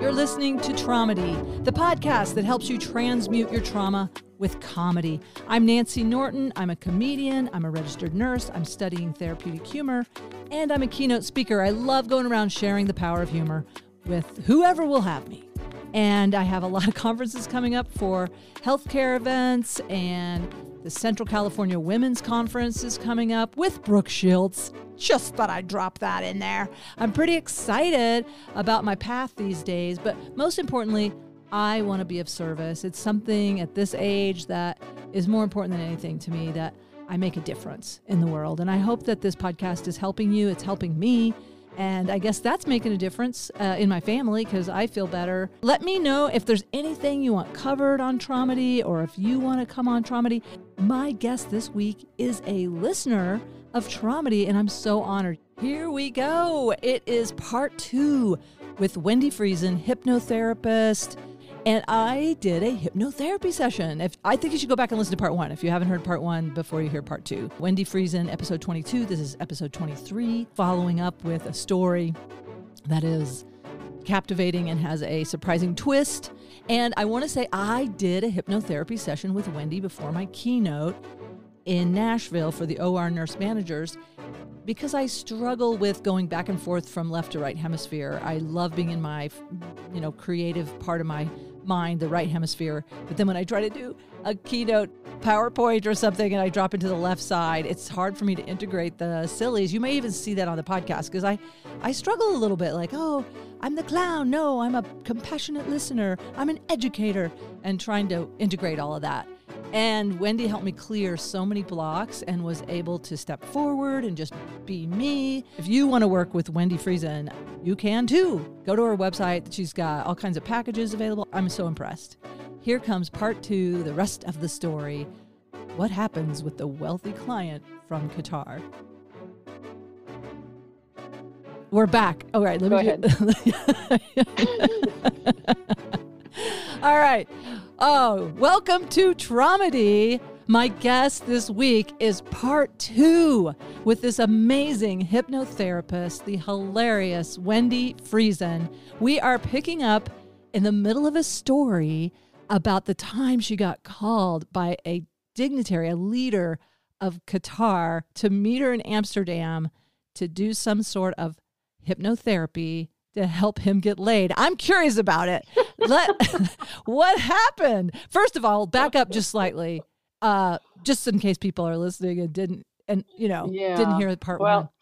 You're listening to Tromedy, the podcast that helps you transmute your trauma with comedy. I'm Nancy Norton. I'm a comedian. I'm a registered nurse. I'm studying therapeutic humor, and I'm a keynote speaker. I love going around sharing the power of humor with whoever will have me. And I have a lot of conferences coming up for healthcare events, and the Central California Women's Conference is coming up with Brooke Shields. Just thought I'd drop that in there. I'm pretty excited about my path these days, but most importantly, I want to be of service. It's something at this age that is more important than anything to me that I make a difference in the world. And I hope that this podcast is helping you. It's helping me. And I guess that's making a difference uh, in my family because I feel better. Let me know if there's anything you want covered on Tromedy or if you want to come on Tromedy. My guest this week is a listener of Tromedy, and I'm so honored. Here we go. It is part two with Wendi Friesen, hypnotherapist and I did a hypnotherapy session. If I think you should go back and listen to part one if you haven't heard part one before you hear part two. Wendi Friesen, episode 22. This is episode 23, following up with a story that is captivating and has a surprising twist. And I want to say I did a hypnotherapy session with Wendi before my keynote in Nashville for the OR nurse managers because I struggle with going back and forth from left to right hemisphere. I love being in my you know creative part of my mind, the right hemisphere. But then when I try to do a keynote PowerPoint or something and I drop into the left side, it's hard for me to integrate the sillies. You may even see that on the podcast because I, I struggle a little bit like, oh, I'm the clown. No, I'm a compassionate listener. I'm an educator and trying to integrate all of that. And Wendi helped me clear so many blocks and was able to step forward and just be me. If you want to work with Wendi Friesen, you can too. Go to her website. She's got all kinds of packages available. I'm so impressed. Here comes part two, the rest of the story. What happens with the wealthy client from Qatar? We're back. All right, let me. Go me ahead. All right. Oh, welcome to Tromedy. My guest this week is part two with this amazing hypnotherapist, the hilarious Wendi Friesen. We are picking up in the middle of a story about the time she got called by a dignitary, a leader of Qatar, to meet her in Amsterdam to do some sort of hypnotherapy to help him get laid. I'm curious about it. Let what happened? First of all, back up just slightly, uh, just in case people are listening and didn't and you know didn't Yeah. hear part Well,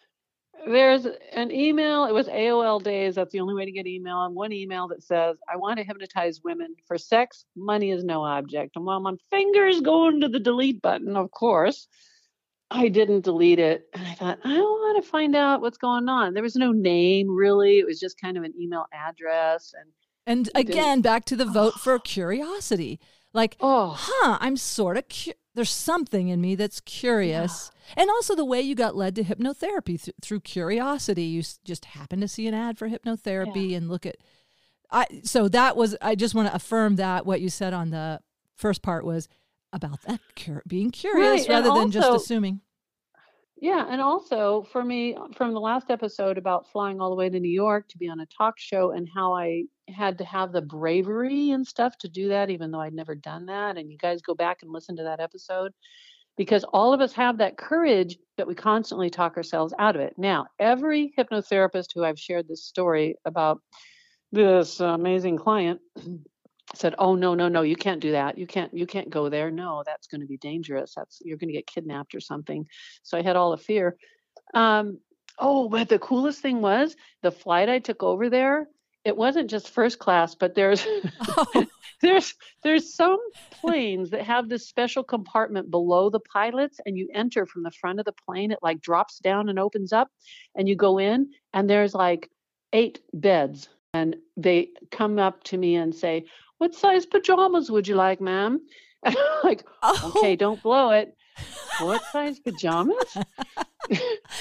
there's an email. It was AOL days. That's the only way to get email. And one email that says, I want to hypnotize women for sex. Money is no object. And while my fingers going to the delete button, of course, I didn't delete it. And I thought, I want to find out what's going on. There was no name really. It was just kind of an email address. And And again, back to the vote for ah. curiosity. Like, oh, huh, I'm sort of cu- there's something in me that's curious. And also the way you got led to hypnotherapy th- through curiosity. You s- just happened to see an ad for hypnotherapy and look at I so that was I just want to affirm that what you said on the first part was about that being curious Right, rather than just assuming. Yeah, and also for me, from the last episode about flying all the way to New York to be on a talk show and how I had to have the bravery and stuff to do that, even though I'd never done that. And you guys go back and listen to that episode because all of us have that courage, that we constantly talk ourselves out of it. Now, every hypnotherapist who I've shared this story about this amazing client said, "Oh no, no, no, you can't do that. You can't you can't go there. No, that's going to be dangerous. That's you're going to get kidnapped or something." So I had all the fear. Um, oh, but the coolest thing was the flight I took over there. It wasn't just first class, but there's Oh, there's there's some planes that have this special compartment below the pilots and you enter from the front of the plane it like drops down and opens up and you go in and there's like eight beds and they come up to me and say what size pajamas would you like ma'am like oh, okay don't blow it what size pajamas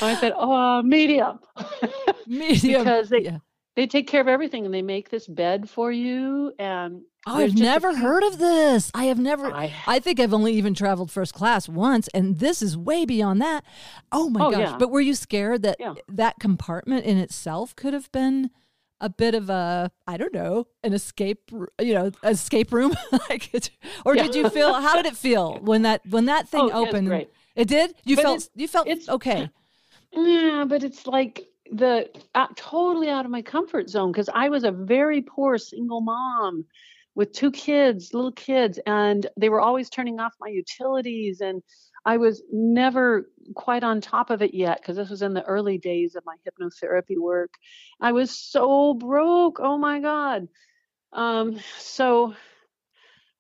i said oh medium medium. because they yeah. they take care of everything and they make this bed for you and Oh, I've just a never heard of this. I have never. I I think I've only even traveled first class once, and this is way beyond that. Oh my Oh, gosh! yeah. But were you scared that Yeah. that compartment in itself could have been a bit of a I don't know an escape you know escape room like or yeah. did you feel how did it feel when that when that thing oh, opened? It, it did. You but felt you felt it's, okay. Yeah, but it's like the uh, totally out of my comfort zone because I was a very poor single mom with two kids, little kids, and they were always turning off my utilities and I was never quite on top of it yet because this was in the early days of my hypnotherapy work. I was so broke. Oh my God. Um, so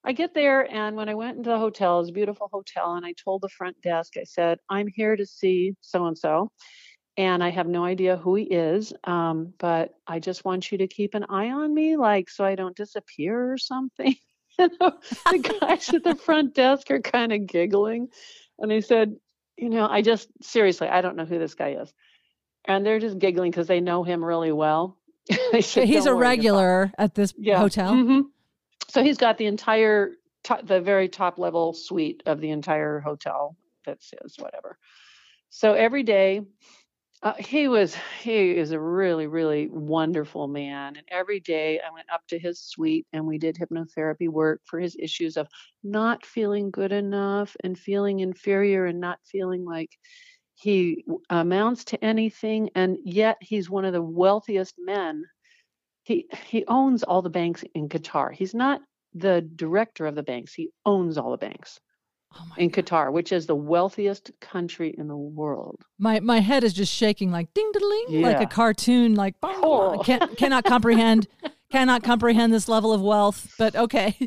I get there, and when I went into the hotel, it was a beautiful hotel, and I told the front desk, I said, I'm here to see so and so, and I have no idea who he is, um, but I just want you to keep an eye on me, like so I don't disappear or something. the guys at the front desk are kind of giggling and he said, you know, I just seriously, I don't know who this guy is. And they're just giggling because they know him really well. said, he's a regular at this yeah. hotel. Mm-hmm. So he's got the entire, the very top level suite of the entire hotel. That's his, whatever. So every day uh, he was he is a really really wonderful man and every day i went up to his suite and we did hypnotherapy work for his issues of not feeling good enough and feeling inferior and not feeling like he amounts to anything and yet he's one of the wealthiest men. He he owns all the banks in qatar. He's not the director of the banks. He owns all the banks Oh in Qatar, which is the wealthiest country in the world. My my head is just shaking like ding ding yeah. like a cartoon like oh. can, cannot comprehend cannot comprehend this level of wealth, but okay.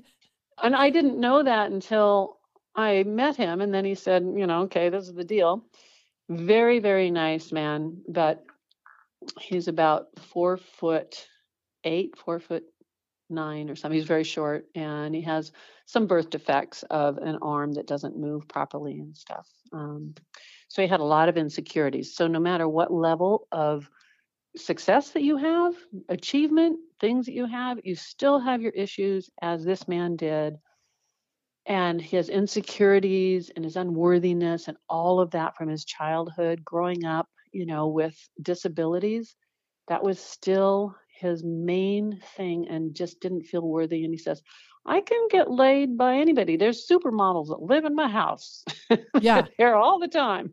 And I didn't know that until I met him and then he said, you know, okay, this is the deal. Very very nice man, but he's about 4 foot 8, 4 foot nine or something. He's very short and he has some birth defects of an arm that doesn't move properly and stuff. Um, so he had a lot of insecurities. So no matter what level of success that you have, achievement, things that you have, you still have your issues as this man did. And his insecurities and his unworthiness and all of that from his childhood, growing up, you know, with disabilities, that was still his main thing and just didn't feel worthy. And he says, I can get laid by anybody. There's supermodels that live in my house. Yeah. here all the time.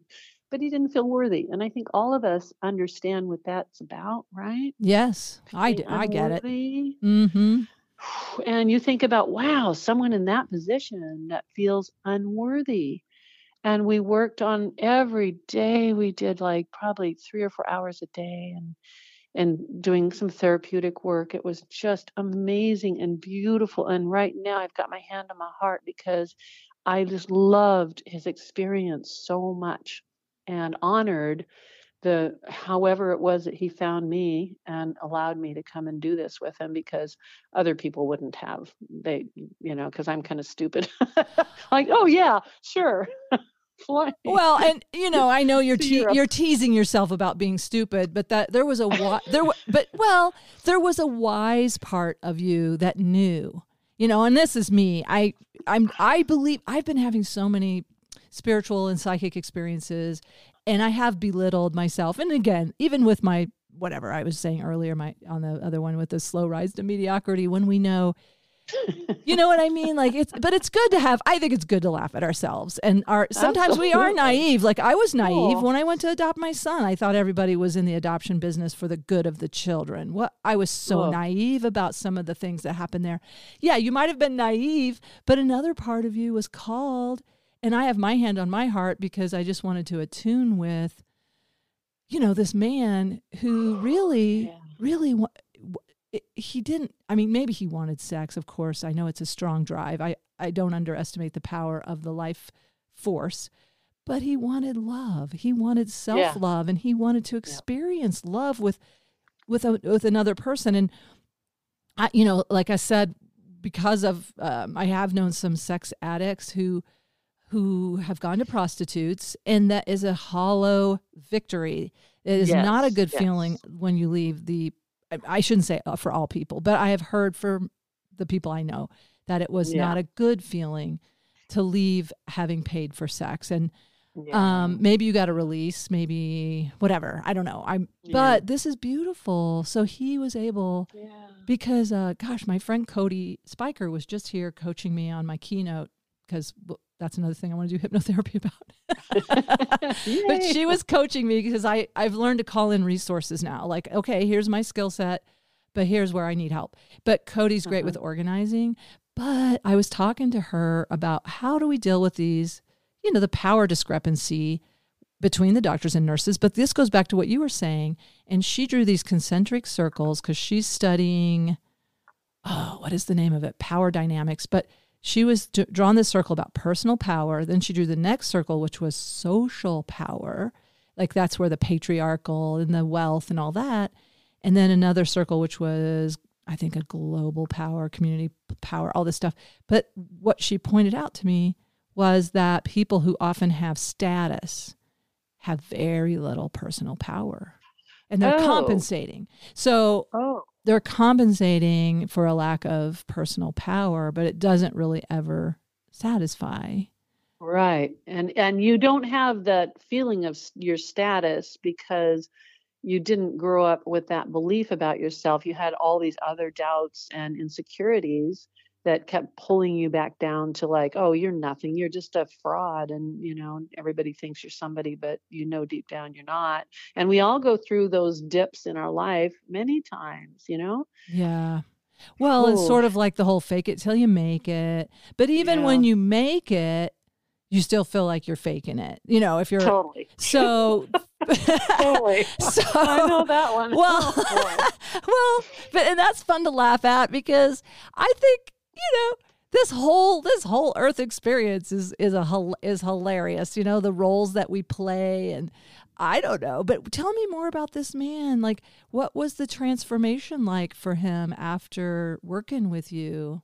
But he didn't feel worthy. And I think all of us understand what that's about, right? Yes, I, d- I get it. Mm-hmm. And you think about, wow, someone in that position that feels unworthy. And we worked on every day. We did like probably three or four hours a day. And and doing some therapeutic work. It was just amazing and beautiful. And right now, I've got my hand on my heart because I just loved his experience so much and honored the however it was that he found me and allowed me to come and do this with him because other people wouldn't have they you know because i'm kind of stupid like oh yeah sure Well, and you know, I know you're te- you're teasing yourself about being stupid, but that there was a wi- there but well, there was a wise part of you that knew. You know, and this is me. I I'm I believe I've been having so many spiritual and psychic experiences and I have belittled myself. And again, even with my whatever I was saying earlier my on the other one with the slow rise to mediocrity when we know you know what I mean? Like it's, but it's good to have. I think it's good to laugh at ourselves, and our sometimes Absolutely. we are naive. Like I was naive cool. when I went to adopt my son. I thought everybody was in the adoption business for the good of the children. What I was so Whoa. naive about some of the things that happened there. Yeah, you might have been naive, but another part of you was called, and I have my hand on my heart because I just wanted to attune with, you know, this man who really, yeah. really he didn't i mean maybe he wanted sex of course i know it's a strong drive i i don't underestimate the power of the life force but he wanted love he wanted self-love yeah. and he wanted to experience yeah. love with with a, with another person and i you know like i said because of um, i have known some sex addicts who who have gone to prostitutes and that is a hollow victory it is yes. not a good yes. feeling when you leave the I shouldn't say uh, for all people, but I have heard from the people I know that it was yeah. not a good feeling to leave having paid for sex. And Yeah. Um, maybe you got a release, maybe whatever. I don't know. I'm, yeah. but this is beautiful. So he was able, because, uh, gosh, my friend Cody Spiker was just here coaching me on my keynote because that's another thing I want to do hypnotherapy about. but she was coaching me because I I've learned to call in resources now. Like, okay, here's my skill set, but here's where I need help. But Cody's great uh-huh. with organizing. But I was talking to her about how do we deal with these you know, the power discrepancy between the doctors and nurses. But this goes back to what you were saying. And she drew these concentric circles because she's studying, oh, what is the name of it? Power dynamics. But she was d- drawn this circle about personal power. Then she drew the next circle, which was social power. Like that's where the patriarchal and the wealth and all that. And then another circle, which was, I think, a global power, community power, all this stuff. But what she pointed out to me was that people who often have status have very little personal power and they're oh. compensating. So oh. They're compensating for a lack of personal power, but it doesn't really ever satisfy. Right. And and you don't have that feeling of your status because you didn't grow up with that belief about yourself. You had all these other doubts and insecurities that kept pulling you back down to like oh you're nothing you're just a fraud and you know everybody thinks you're somebody but you know deep down you're not and we all go through those dips in our life many times you know? Yeah. Well Ooh. it's sort of like the whole fake it till you make it but even yeah. when you make it you still feel like you're faking it you know if you're totally. so totally. so i know that one. well oh, well but and that's fun to laugh at because i think you know, this whole this whole Earth experience is is a is hilarious. You know, the roles that we play, and I don't know. But tell me more about this man. Like, what was the transformation like for him after working with you?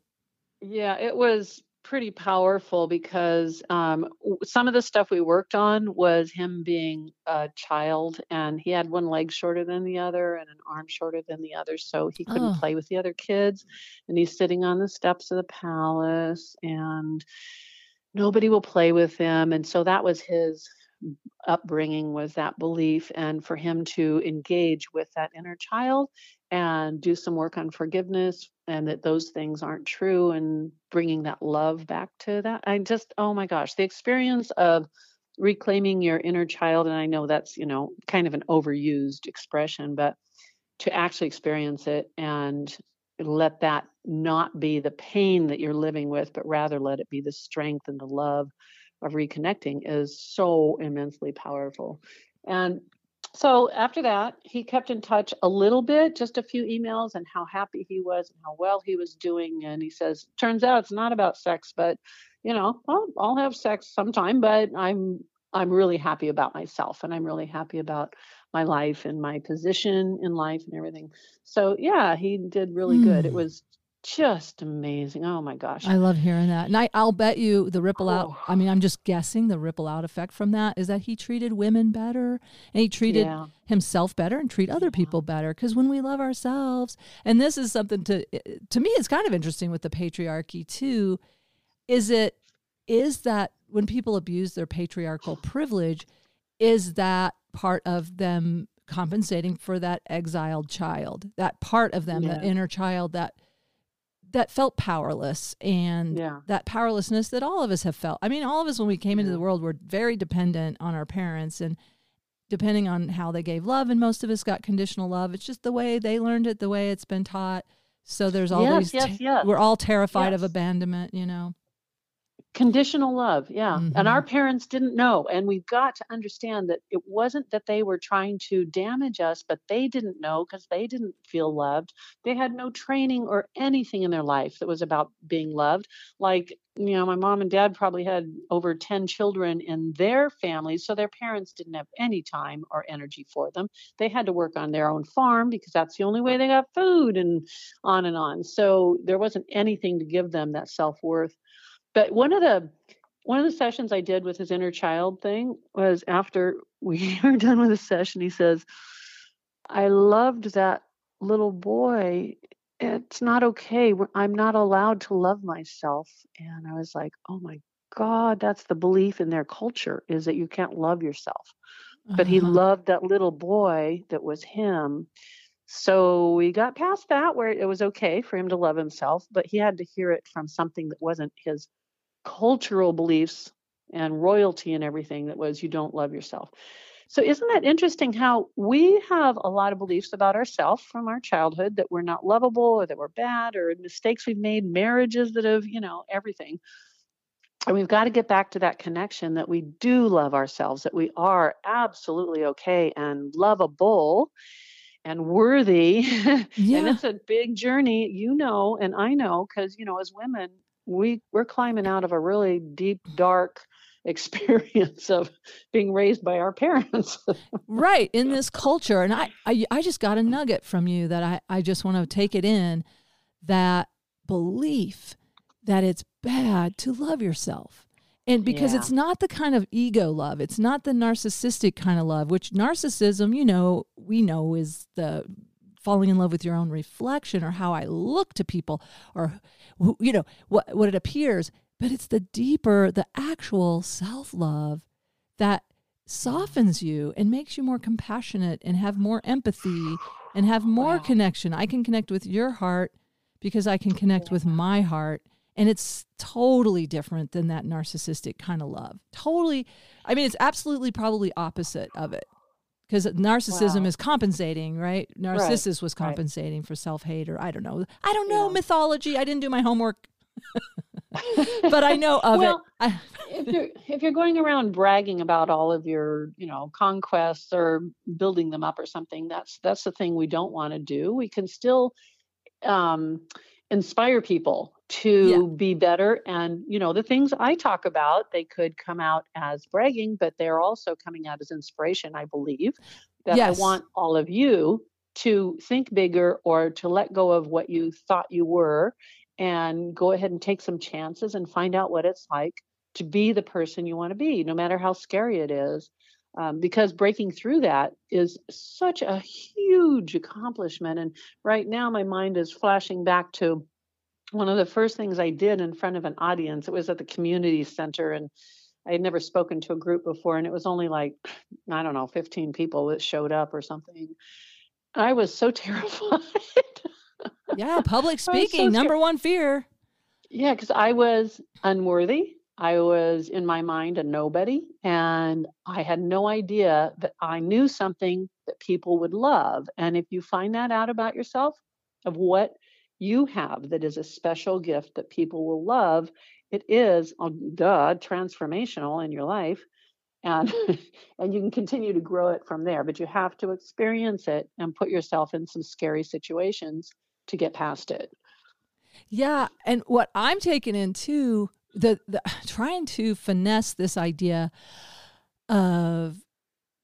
Yeah, it was pretty powerful because um, some of the stuff we worked on was him being a child and he had one leg shorter than the other and an arm shorter than the other so he couldn't oh. play with the other kids and he's sitting on the steps of the palace and nobody will play with him and so that was his upbringing was that belief and for him to engage with that inner child and do some work on forgiveness and that those things aren't true and bringing that love back to that i just oh my gosh the experience of reclaiming your inner child and i know that's you know kind of an overused expression but to actually experience it and let that not be the pain that you're living with but rather let it be the strength and the love of reconnecting is so immensely powerful. And so after that, he kept in touch a little bit, just a few emails and how happy he was and how well he was doing. And he says, turns out it's not about sex, but you know, I'll, I'll have sex sometime, but I'm I'm really happy about myself and I'm really happy about my life and my position in life and everything. So yeah, he did really mm. good. It hmm. was just amazing. Oh my gosh. I love hearing that. And I, I'll bet you the ripple oh. out, I mean, I'm just guessing the ripple out effect from that is that he treated women better and he treated yeah. himself better and treat other yeah. people better. Because when we love ourselves, and this is something to, eh, eh, to me, it's kind of interesting with the patriarchy too, is it, is that when people abuse their patriarchal privilege, is that part of them compensating for that exiled child, that part of them, yeah. that inner child that that felt powerless and yeah. that powerlessness that all of us have felt. I mean, all of us when we came yeah. into the world were very dependent on our parents and depending on how they gave love and most of us got conditional love. It's just the way they learned it, the way it's been taught. So there's always yes, yes, yes. we're all terrified of abandonment, you know. Conditional love, yeah. Mm-hmm. And our parents didn't know. And we've got to understand that it wasn't that they were trying to damage us, but they didn't know because they didn't feel loved. They had no training or anything in their life that was about being loved. Like, you know, my mom and dad probably had over 10 children in their families, so their parents didn't have any time or energy for them. They had to work on their own farm because that's the only way they got food and on and on. So there wasn't anything to give them that self worth but one of the one of the sessions I did with his inner child thing was after we were done with the session, he says, I loved that little boy. It's not okay. I'm not allowed to love myself. And I was like, oh my God, that's the belief in their culture is that you can't love yourself. But he Uh-huh. loved that little boy that was him. So we got past that where it was okay for him to love himself, but he had to hear it from something that wasn't his cultural beliefs and royalty and everything that was you don't love yourself. So isn't that interesting how we have a lot of beliefs about ourselves from our childhood that we're not lovable or that we're bad or mistakes we've made, marriages that have, you know, everything. And we've got to get back to that connection that we do love ourselves, that we are absolutely okay and lovable and worthy. Yeah. and it's a big journey, you know, and I know because, you know, as women, we we're climbing out of a really deep, dark experience of being raised by our parents. right in this culture and I, I i just got a nugget from you that i i just want to take it in that belief that it's bad to love yourself and because Yeah. it's not the kind of ego love it's not the narcissistic kind of love which narcissism you know we know is the falling in love with your own reflection or how i look to people or you know what what it appears but it's the deeper the actual self-love that softens you and makes you more compassionate and have more empathy and have more Wow. connection. I can connect with your heart because I can connect with my heart. And it's totally different than that narcissistic kind of love. Totally. I mean, it's absolutely probably opposite of it because narcissism Wow. is compensating, right? Narcissus was right. compensating for self hate or I don't know. I don't know Yeah. mythology. I didn't do my homework, but I know of Well, it. If you're if you're going around bragging about all of your you know conquests or building them up or something that's that's the thing we don't want to do we can still um inspire people to Yeah. be better and you know the things i talk about they could come out as bragging but they're also coming out as inspiration i believe that Yes. i want all of you to think bigger or to let go of what you thought you were and go ahead and take some chances and find out what it's like to be the person you want to be, no matter how scary it is. Um, because breaking through that is such a huge accomplishment. And right now, my mind is flashing back to one of the first things I did in front of an audience. It was at the community center, and I had never spoken to a group before, and it was only like, I don't know, 15 people that showed up or something. I was so terrified. yeah, public speaking, scared. number one fear. Yeah, because I was unworthy. I was in my mind a nobody, and I had no idea that I knew something that people would love. And if you find that out about yourself, of what you have that is a special gift that people will love, it is, oh, duh, transformational in your life. And and you can continue to grow it from there, but you have to experience it and put yourself in some scary situations to get past it. Yeah, and what I'm taking in too, the, the trying to finesse this idea of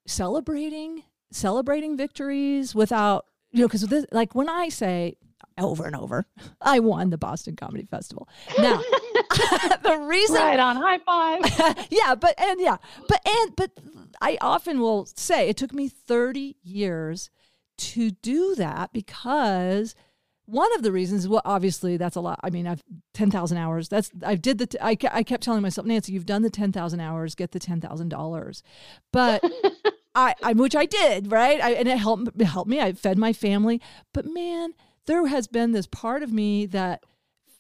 celebrating celebrating victories without you know because this like when I say over and over, I won the Boston Comedy Festival. Now, the reason Right on, high five. yeah, but and yeah, but and but I often will say it took me 30 years to do that because one of the reasons well obviously that's a lot. I mean i've 10,000 hours that's i did the t- I, I kept telling myself nancy you've done the 10,000 hours get the $10,000 but I, I which i did right? I, and it helped it helped me. I fed my family. But man there has been this part of me that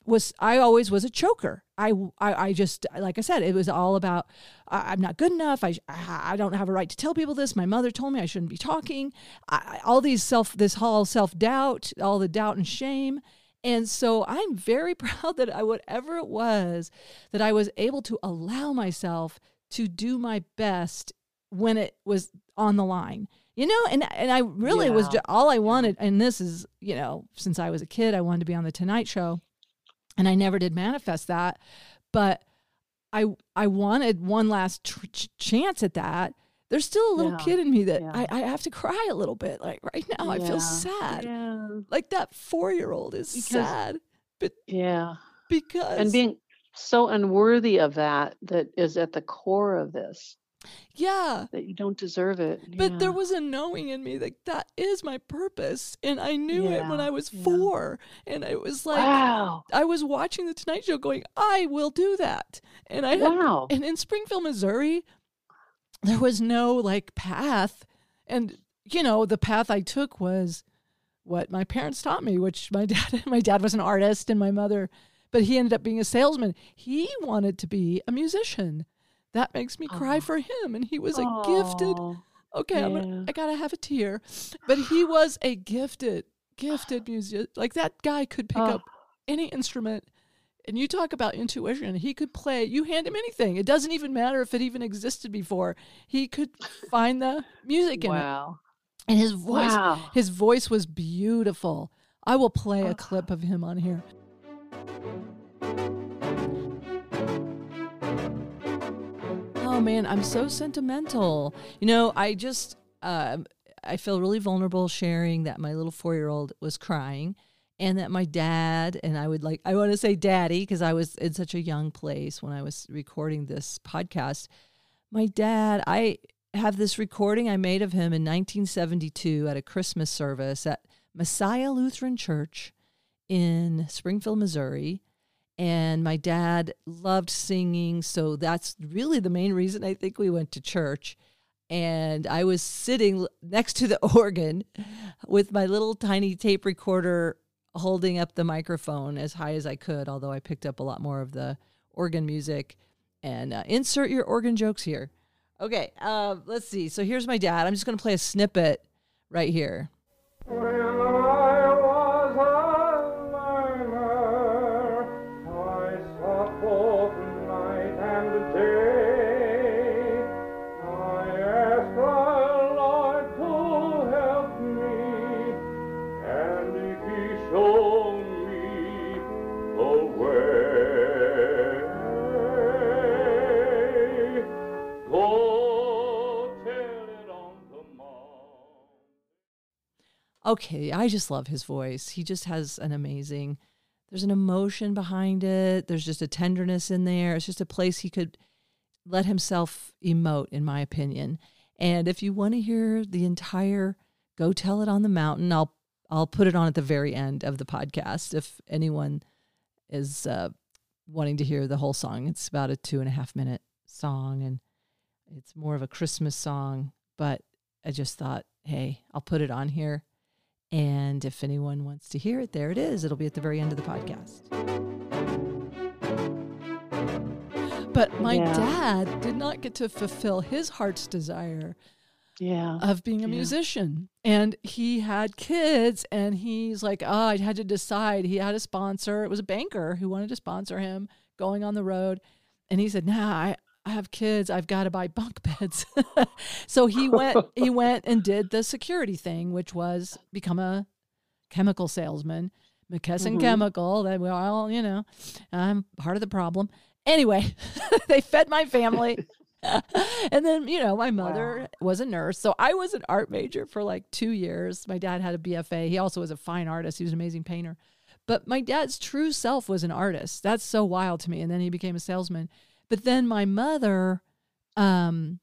was I always was a choker. I, I, I just like I said, it was all about I, I'm not good enough. I, I don't have a right to tell people this. My mother told me I shouldn't be talking. I, all these self this whole self doubt, all the doubt and shame. And so I'm very proud that I whatever it was that I was able to allow myself to do my best when it was on the line you know and and i really was just, all i wanted and this is you know since i was a kid i wanted to be on the tonight show and i never did manifest that but i i wanted one last tr- chance at that there's still a little Yeah. kid in me that Yeah. I, I have to cry a little bit like right now i feel sad Yeah. like that four year old is Because- sad but Yeah. because And being so unworthy of that that is at the core of this. Yeah. That you don't deserve it. But yeah. there was a knowing in me that that is my purpose. And I knew yeah. it when I was yeah. four. And it was like, wow. I was watching The Tonight Show going, I will do that. And I had, and in Springfield, Missouri, there was no like path. And, you know, the path I took was what my parents taught me, which my dad, my dad was an artist and my mother, but he ended up being a salesman. He wanted to be a musician. That makes me cry Oh. for him. And he was a Aw, gifted, okay, I'm gonna. I gotta have a tear, but he was a gifted, gifted musician. Like that guy could pick Oh. up any instrument. And you talk about intuition. He could play. You hand him anything. It doesn't even matter if it even existed before. He could find the music in it. And his voice, Wow. his voice was beautiful. I will play a Oh. clip of him on here. Oh man, I'm so sentimental. You know, I just um I feel really vulnerable sharing that my little 4-year-old was crying and that my dad and I would like I want to say daddy because I was in such a young place when I was recording this podcast. My dad, I have this recording I made of him in 1972 at a Christmas service at Messiah Lutheran Church in Springfield, Missouri. And my dad loved singing. So that's really the main reason I think we went to church. And I was sitting next to the organ with my little tiny tape recorder holding up the microphone as high as I could, although I picked up a lot more of the organ music. And uh, insert your organ jokes here. Okay, uh, let's see. So here's my dad. I'm just going to play a snippet right here. Okay, I just love his voice. He just has an amazing there's an emotion behind it. There's just a tenderness in there. It's just a place he could let himself emote in my opinion. And if you want to hear the entire go tell it on the mountain, I'll I'll put it on at the very end of the podcast if anyone is uh, wanting to hear the whole song. It's about a two and a half minute song and it's more of a Christmas song, but I just thought, hey, I'll put it on here. And if anyone wants to hear it, there it is. It'll be at the very end of the podcast. But my Yeah. dad did not get to fulfill his heart's desire Yeah. of being a Yeah. musician. And he had kids, and he's like, oh, I had to decide. He had a sponsor. It was a banker who wanted to sponsor him going on the road. And he said, Nah, I, I have kids. I've got to buy bunk beds. so he went he went and did the security thing, which was become a chemical salesman. McKesson Mhm. Chemical, that we all, you know, I'm part of the problem. Anyway, they fed my family. and then, you know, my mother Wow. was a nurse. So I was an art major for like two years. My dad had a BFA. He also was a fine artist. He was an amazing painter. But my dad's true self was an artist. That's so wild to me. And then he became a salesman. But then my mother, um,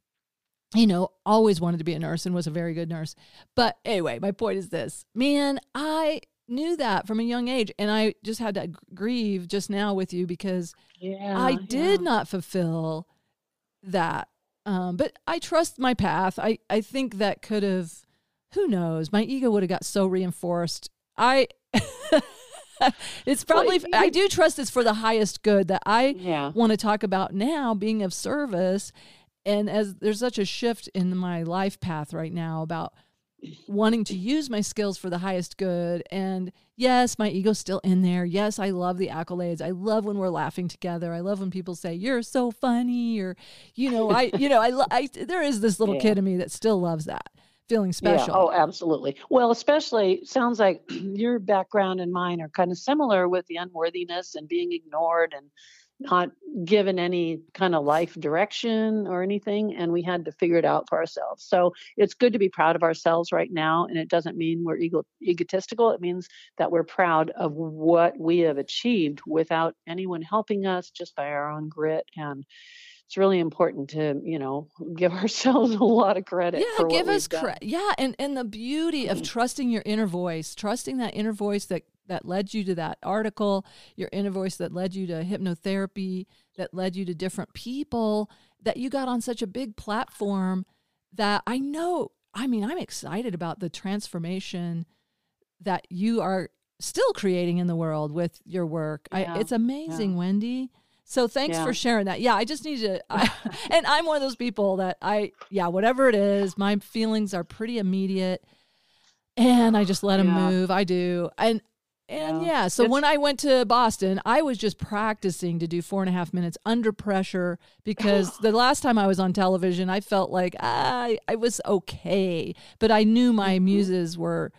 you know, always wanted to be a nurse and was a very good nurse. But anyway, my point is this man, I knew that from a young age. And I just had to grieve just now with you because Yeah. I did yeah. not fulfill that. Um, but I trust my path. I, I think that could have, who knows, my ego would have got so reinforced. I, it's probably, you- I do trust it's for the highest good that I Yeah. want to talk about now being of service. And as there's such a shift in my life path right now about wanting to use my skills for the highest good. And yes, my ego's still in there. Yes, I love the accolades. I love when we're laughing together. I love when people say, You're so funny, or, you know, I, you know, I, I there is this little Yeah. kid in me that still loves that feeling special. Yeah. Oh, absolutely. Well, especially sounds like your background and mine are kind of similar with the unworthiness and being ignored and not given any kind of life direction or anything. And we had to figure it out for ourselves. So it's good to be proud of ourselves right now. And it doesn't mean we're ego- egotistical. It means that we're proud of what we have achieved without anyone helping us, just by our own grit and it's really important to you know give ourselves a lot of credit yeah give us credit yeah and and the beauty of mm-hmm. trusting your inner voice trusting that inner voice that that led you to that article your inner voice that led you to hypnotherapy that led you to different people that you got on such a big platform that i know i mean i'm excited about the transformation that you are still creating in the world with your work. Yeah, I, it's amazing wendi so thanks Yeah. for sharing that. Yeah, I just need to, I, and I'm one of those people that I, yeah, whatever it is, my feelings are pretty immediate, and I just let them Yeah. move. I do, and and Yeah. yeah. So It's- when I went to Boston, I was just practicing to do four and a half minutes under pressure because the last time I was on television, I felt like I I was okay, but I knew my Mhm. muses were.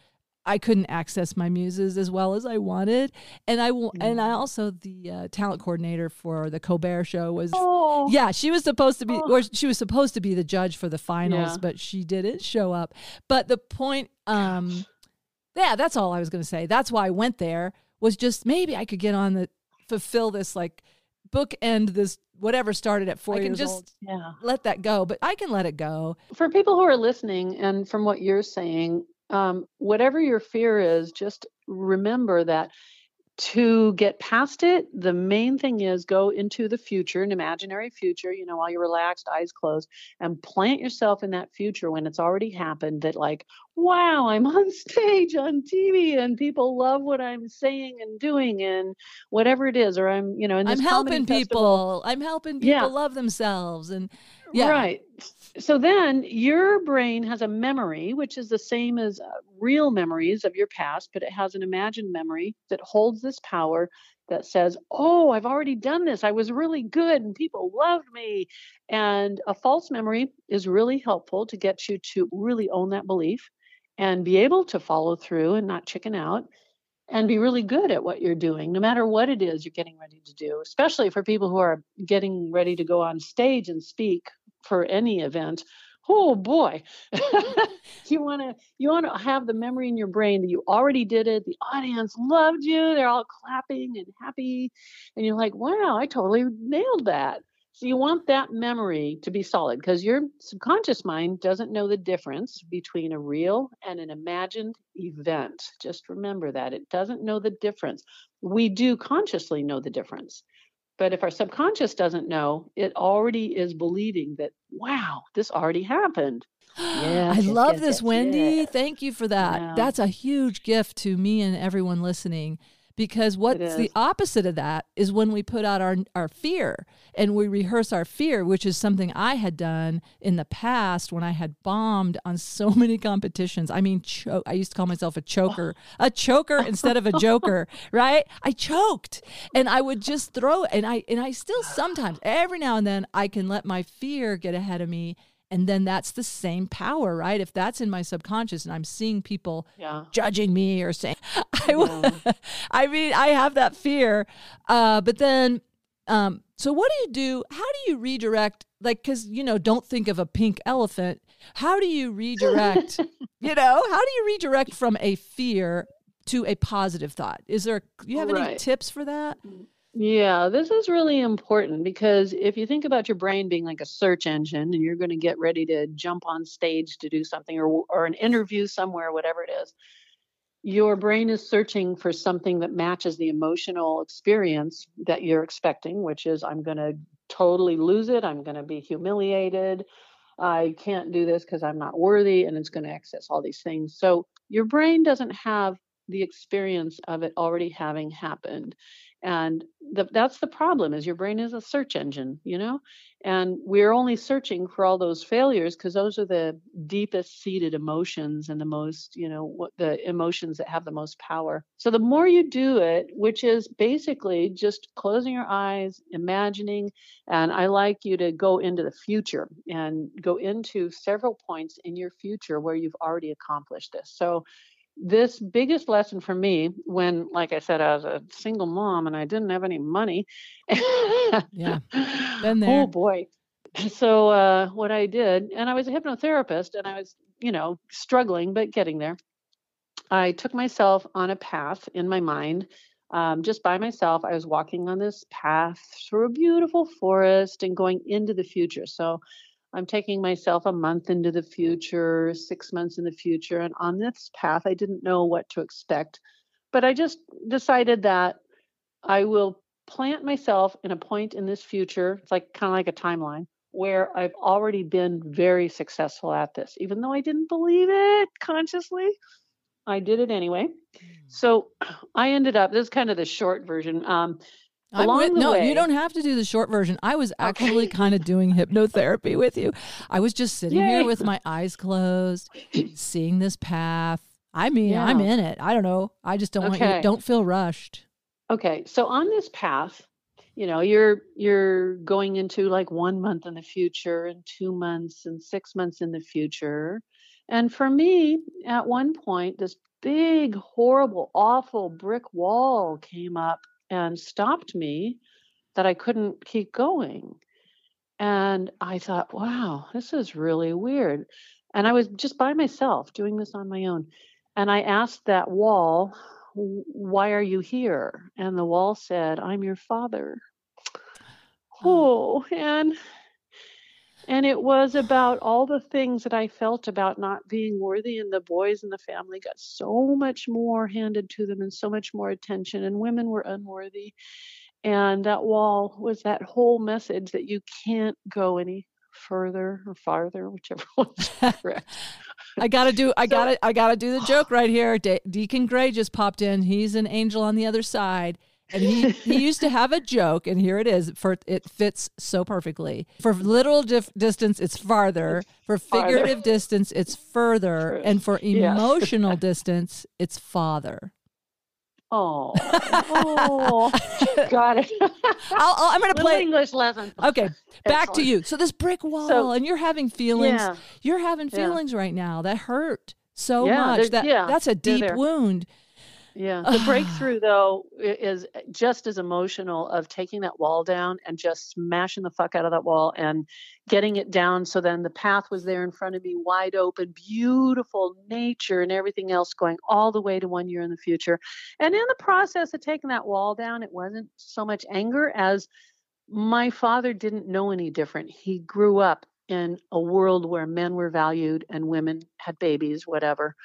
I couldn't access my muses as well as I wanted, and I w- and I also the uh, talent coordinator for the Colbert Show was Oh, yeah, she was supposed to be, Oh. or she was supposed to be the judge for the finals, Yeah. but she didn't show up. But the point, um, yeah, that's all I was going to say. That's why I went there was just maybe I could get on the fulfill this like bookend this whatever started at four I can years just old. yeah. Let that go, but I can let it go. For people who are listening, and from what you're saying, um, whatever your fear is, just remember that to get past it, the main thing is go into the future, an imaginary future, you know, while you're relaxed, eyes closed, and plant yourself in that future when it's already happened that, like, wow, I'm on stage on TV and people love what I'm saying and doing and whatever it is, or I'm, you know, in this I'm helping festival. people. I'm helping people Yeah. love themselves, and yeah, Right. So then your brain has a memory, which is the same as uh, real memories of your past, but it has an imagined memory that holds this power that says, Oh, I've already done this. I was really good and people loved me. And a false memory is really helpful to get you to really own that belief and be able to follow through and not chicken out and be really good at what you're doing, no matter what it is you're getting ready to do, especially for people who are getting ready to go on stage and speak for any event. Oh boy. you want to you want to have the memory in your brain that you already did it. The audience loved you. They're all clapping and happy and you're like, "Wow, I totally nailed that." So you want that memory to be solid because your subconscious mind doesn't know the difference between a real and an imagined event. Just remember that. It doesn't know the difference. We do consciously know the difference. But if our subconscious doesn't know, it already is believing that, wow, this already happened. Yeah, I love this, Wendi. Thank you for that. Yeah. That's a huge gift to me and everyone listening because what's the opposite of that is when we put out our our fear and we rehearse our fear, which is something I had done in the past when I had bombed on so many competitions. I mean, cho- I used to call myself a choker, a choker instead of a joker, right? I choked and I would just throw and I and I still sometimes every now and then I can let my fear get ahead of me and then that's the same power, right? If that's in my subconscious and I'm seeing people Yeah. judging me or saying, I, yeah. I mean, I have that fear. Uh, but then, um, so what do you do? How do you redirect? Like, cause you know, don't think of a pink elephant. How do you redirect? you know, how do you redirect from a fear to a positive thought? Is there, you have any tips for that? Yeah, this is really important because if you think about your brain being like a search engine and you're going to get ready to jump on stage to do something or or an interview somewhere whatever it is, your brain is searching for something that matches the emotional experience that you're expecting, which is I'm going to totally lose it, I'm going to be humiliated, I can't do this because I'm not worthy and it's going to access all these things. So your brain doesn't have the experience of it already having happened and the, that's the problem is your brain is a search engine you know? And we're only searching for all those failures because those are the deepest seated emotions and the most you know what the emotions that have the most power. So the more you do it which is basically just closing your eyes imagining and i like you to go into the future and go into several points in your future where you've already accomplished this. So this biggest lesson for me when like i said i was a single mom and i didn't have any money Yeah, been there. oh boy so uh, what i did and i was a hypnotherapist and i was you know struggling but getting there i took myself on a path in my mind um, just by myself. I was walking on this path through a beautiful forest and going into the future. So I'm taking myself a month into the future, six months in the future. And on this path, I didn't know what to expect. But I just decided that I will plant myself in a point in this future. It's like kind of like a timeline where I've already been very successful at this. Even though I didn't believe it consciously, I did it anyway. So I ended up, this is kind of the short version. Um, along with, no, way, you don't have to do the short version. I was actually Okay. kind of doing hypnotherapy with you. I was just sitting here with my eyes closed, seeing this path. I mean, I'm in it. I don't know. I just don't want you don't feel rushed. Okay, so on this path, you know, you're you're going into like one month in the future and two months and six months in the future. And for me, at one point, this big, horrible, awful brick wall came up and stopped me that I couldn't keep going. And I thought, wow, this is really weird. And I was just by myself doing this on my own. And I asked that wall, why are you here? And the wall said, I'm your father. Oh, and and it was about all the things that I felt about not being worthy, and the boys in the family got so much more handed to them and so much more attention, and women were unworthy. And that wall was that whole message that you can't go any further or farther, whichever one's correct. I gotta do. I So- gotta. I gotta do the joke right here. De- Deacon Gray just popped in. He's an angel on the other side, and he he used to have a joke, and here it is. For it fits so perfectly. For literal dif- distance, it's farther. For Farther. figurative distance, it's further, True. and for Yes. emotional distance, it's father. Oh, oh, got it. I'll, I'll, I'm gonna play. English lesson. Okay, back to you. So this brick wall, and you're having feelings. Yeah. You're having Yeah. feelings right now that hurt so Yeah, much. That yeah, that's a deep wound. Yeah, the breakthrough though is eh, just as emotional of taking that wall down and just smashing the fuck out of that wall and getting it down so then the path was there in front of me wide open, beautiful nature and everything else going all the way to one year in the future. And in the process of taking that wall down, it wasn't so much anger as my father didn't know any different. He grew up in a world where men were valued and women had babies, whatever.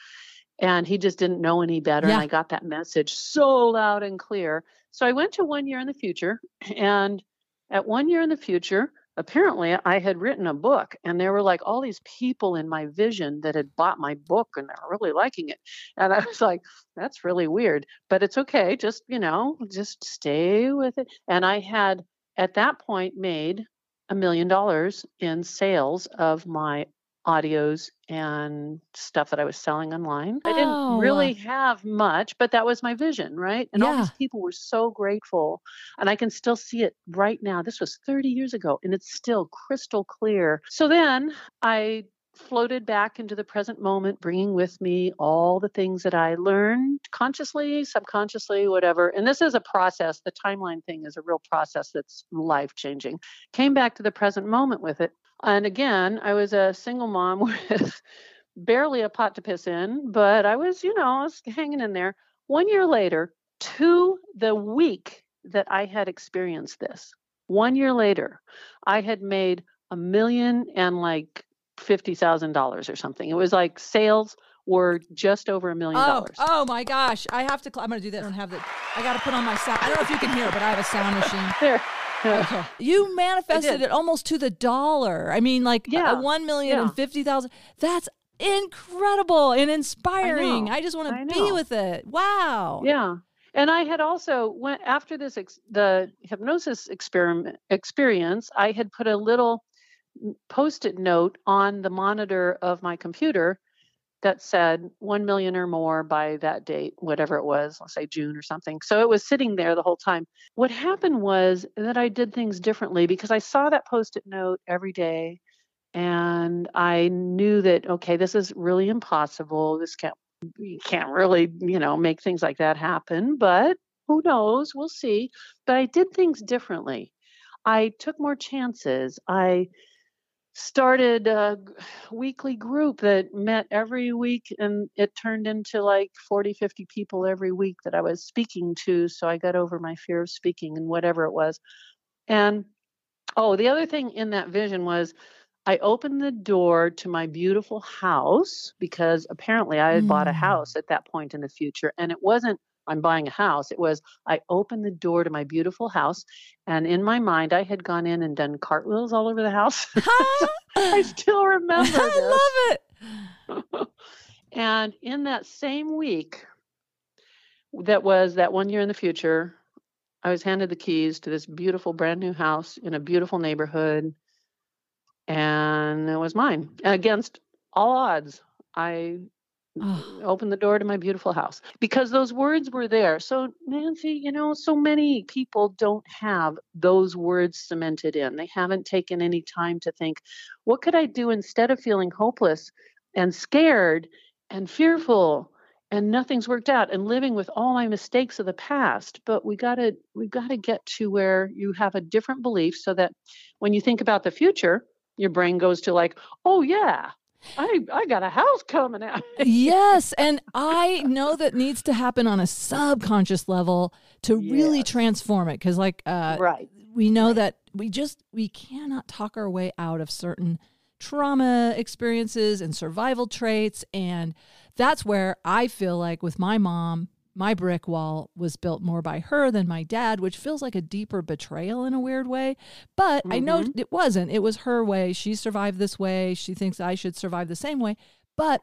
And he just didn't know any better. Yeah. And I got that message so loud and clear. So I went to one year in the future. And at one year in the future, apparently I had written a book. And there were like all these people in my vision that had bought my book and they were really liking it. And I was like, that's really weird. But it's okay. Just, you know, just stay with it. And I had at that point made a million dollars in sales of my audios and stuff that I was selling online. I didn't oh. really have much, but that was my vision, right? And all these people were so grateful. And I can still see it right now. This was 30 years ago and it's still crystal clear. So then I floated back into the present moment, bringing with me all the things that I learned consciously, subconsciously, whatever. And this is a process. The timeline thing is a real process that's life changing. Came back to the present moment with it. And again, I was a single mom with barely a pot to piss in, but I was, you know, I was hanging in there. One year later, to the week that I had experienced this, one year later, I had made a million and like fifty thousand dollars or something. It was like sales were just over a million Oh, dollars. oh my gosh! I have to. Cl- I'm going to do this. I don't have the. I got to put on my sound. I don't know if you can hear, but I have a sound machine. There. You manifested it almost to the dollar. I mean, like Yeah, a one million and yeah. fifty thousand. That's incredible and inspiring. I, just want to be with it. Wow. Yeah. And I had also went after this ex- the hypnosis experiment experience, I had put a little mm, post-it note on the monitor of my computer that said 1 million or more by that date, whatever it was, let's say June or something. So it was sitting there the whole time. What happened was that I did things differently because I saw that post-it note every day and I knew that okay, this is really impossible. This can't you can't really, you know, make things like that happen, but who knows? We'll see. But I did things differently. I took more chances. I started a weekly group that met every week and it turned into like 40 50 people every week that i was speaking to so i got over my fear of speaking and whatever it was and oh the other thing in that vision was i opened the door to my beautiful house because apparently i had bought a Mm. house at that point in the future and it wasn't i'm buying a house it was i opened the door to my beautiful house and in my mind i had gone in and done cartwheels all over the house I still remember. I love it. And in that same week, that was that one year in the future, I was handed the keys to this beautiful brand new house in a beautiful neighborhood. And it was mine against all odds. I Oh. opened the door to my beautiful house because those words were there. So, Nancy, you know, so many people don't have those words cemented in. They haven't taken any time to think, what could I do instead of feeling hopeless and scared and fearful and nothing's worked out and living with all my mistakes of the past but we got to we got to get to where you have a different belief so that when you think about the future your brain goes to like oh yeah i i got a house coming out. Yes, and I know that needs to happen on a subconscious level to really transform it because like uh right. we know Right. that we just we cannot talk our way out of certain trauma experiences and survival traits and that's where i feel like with my mom my brick wall was built more by her than my dad which feels like a deeper betrayal in a weird way but i know mm-hmm. it wasn't. It was her way. She survived this way. She thinks i should survive the same way. But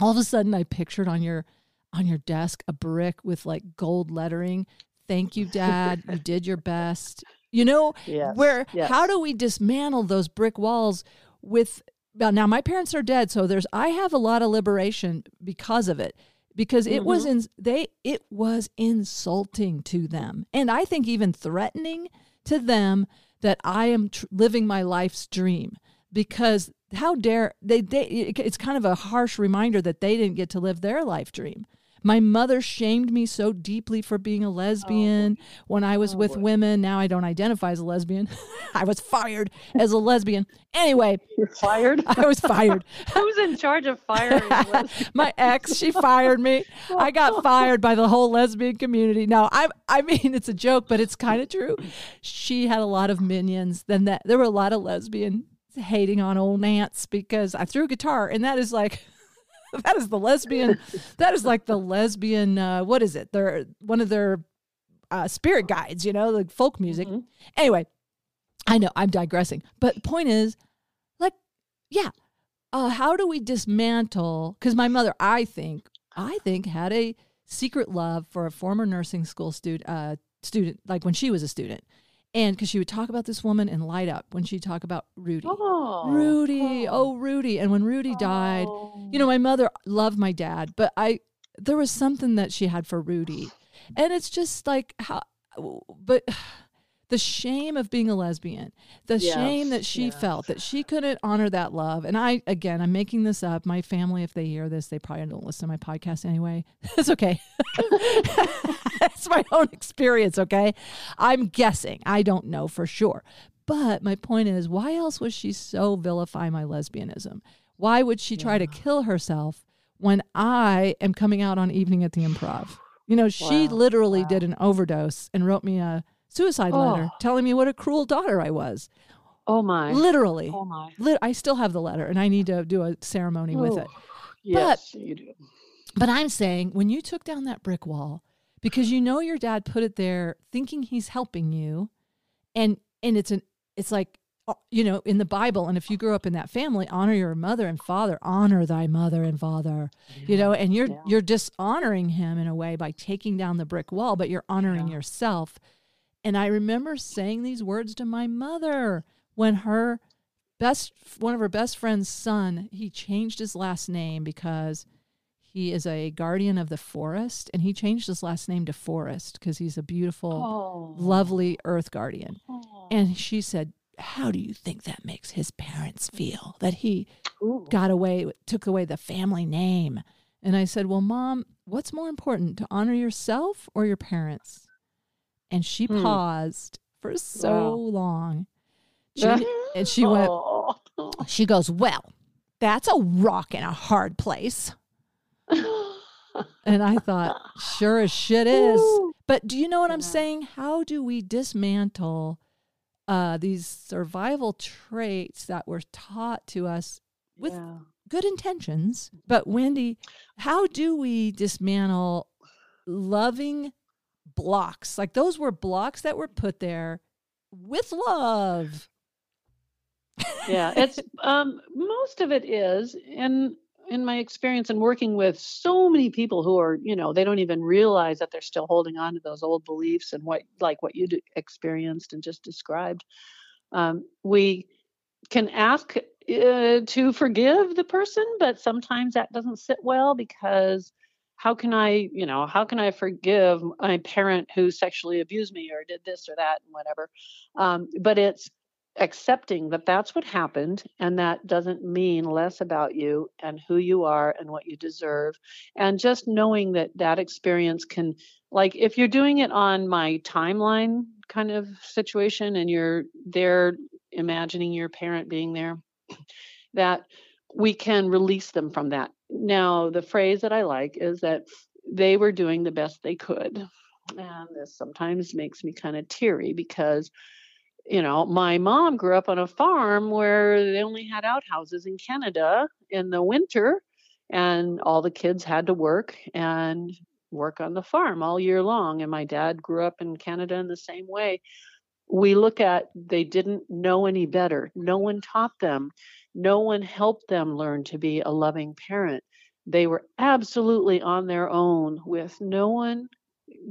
all of a sudden i pictured on your on your desk a brick with like gold lettering thank you dad. You did your best. You know yes. where yes. how do we dismantle those brick walls with well, now my parents are dead so there's i have a lot of liberation because of it because it was mm-hmm. in they it was insulting to them. And i think even threatening to them that i am tr- living my life's dream because how dare they, they it's kind of a harsh reminder that they didn't get to live their life dream my mother shamed me so deeply for being a lesbian oh, when I was Oh, with boy. women. Now I don't identify as a lesbian. I was fired as a lesbian. Anyway, you're fired I was fired. who's in charge of firing? My ex, she fired me. I got fired by the whole lesbian community. No, I I mean it's a joke, but it's kind of true. She had a lot of minions. Then that there were a lot of lesbian hating on old Nance because I threw a guitar and that is like that is the lesbian that is like the lesbian uh what is it? They're one of their uh spirit guides, you know, like folk music. Mhm. Anyway, I know I'm digressing, but the point is, like, yeah, uh, how do we dismantle? Because my mother, I think, I think, had a secret love for a former nursing school student, uh, student, like when she was a student, and because she would talk about this woman and light up when she would talk about Rudy, oh Rudy, oh Rudy, and when Rudy died, you know, oh. my mother loved my dad, but I there was something that she had for Rudy. And it's just like how but the shame of being a lesbian, the shame that she yes. felt that she couldn't honor that love. And I again, I'm making this up. My family if they hear this, they probably don't listen to my podcast anyway. It's okay. it's my own experience, okay? I'm guessing. I don't know for sure. But my point is, why else would she so vilify my lesbianism? Why would she try to kill herself when I am coming out on Evening at the Improv? You know, she literally wow. did an overdose and wrote me a suicide letter Oh. telling me what a cruel daughter I was. oh my Literally. oh my Lit- I still have the letter and I need to do a ceremony with it. Yes you do But I'm saying when you took down that brick wall because you know your dad put it there thinking he's helping you and and it's an it's like uh, you know in the Bible and if you grew up in that family honor your mother and father honor thy mother and father you know and you're Yeah. you're dishonoring him in a way by taking down the brick wall but you're honoring Yeah. yourself and I remember saying these words to my mother when her best one of her best friend's son he changed his last name because he is a guardian of the forest and he changed his last name to forest because he's a beautiful oh lovely earth guardian oh. and she said how do you think that makes his parents feel that he Ooh. got away took away the family name and i said well mom what's more important to honor yourself or your parents and she Hmm. paused for so Wow. long she, and she went Oh. She goes, Well, that's a rock in a hard place. And I thought, Sure as shit is. But do you know what I'm saying? How do we dismantle uh, these survival traits that were taught to us with Yeah. good intentions? But Wendi, how do we dismantle loving blocks? Like those were blocks that were put there with love. yeah it's um most of it is in in my experience and working with so many people who are you know they don't even realize that they're still holding on to those old beliefs and what like what you experienced and just described um, we can ask uh, to forgive the person but sometimes that doesn't sit well because how can i you know how can i forgive my parent who sexually abused me or did this or that and whatever um, but it's accepting that that's what happened and that doesn't mean less about you and who you are and what you deserve. And just knowing that that experience can like if you're doing it on my timeline kind of situation and you're there imagining your parent being there that we can release them from that now the phrase that i like is that they were doing the best they could and this sometimes makes me kind of teary because you know, my mom grew up on a farm where they only had outhouses in Canada in the winter, and all the kids had to work and work on the farm all year long. And my dad grew up in Canada in the same way. We look at they didn't know any better. No one taught them, no one helped them learn to be a loving parent. They were absolutely on their own with no one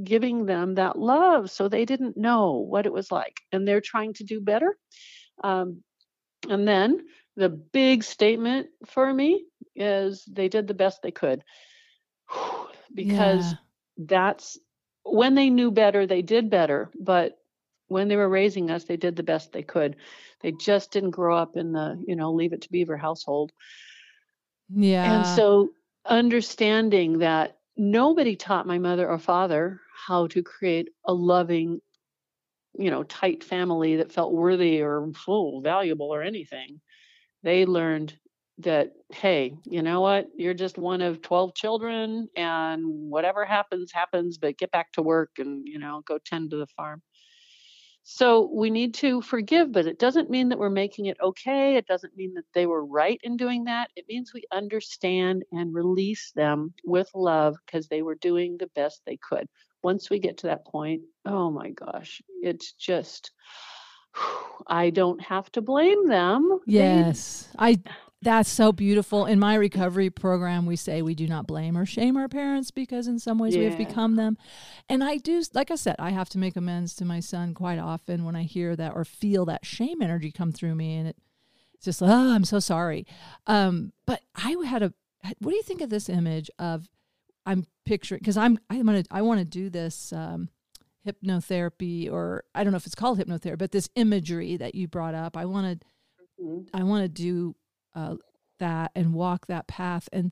giving them that love so they didn't know what it was like and they're trying to do better um, and then the big statement for me is they did the best they could because Yeah. that's when they knew better they did better but when they were raising us they did the best they could they just didn't grow up in the you know leave it to beaver household Yeah. and so understanding that nobody taught my mother or father how to create a loving, you know, tight family that felt worthy or full, valuable or anything. They learned that, hey, you know what? You're just one of 12 children and whatever happens, happens, but get back to work and, you know, go tend to the farm. So we need to forgive, but it doesn't mean that we're making it okay. It doesn't mean that they were right in doing that. It means we understand and release them with love because they were doing the best they could. Once we get to that point, oh my gosh, it's just, I don't have to blame them. Yes. I that's so beautiful. In my recovery program, we say we do not blame or shame our parents because in some ways we have become them. And I do like I said, I have to make amends to my son quite often when I hear that or feel that shame energy come through me and it it's just oh, I'm so sorry. Um, but I had a what do you think of this image of I'm picturing because I'm I'm gonna I want to do this um hypnotherapy or I don't know if it's called hypnotherapy, but this imagery that you brought up. I want to Mhm. I want to do uh, that and walk that path and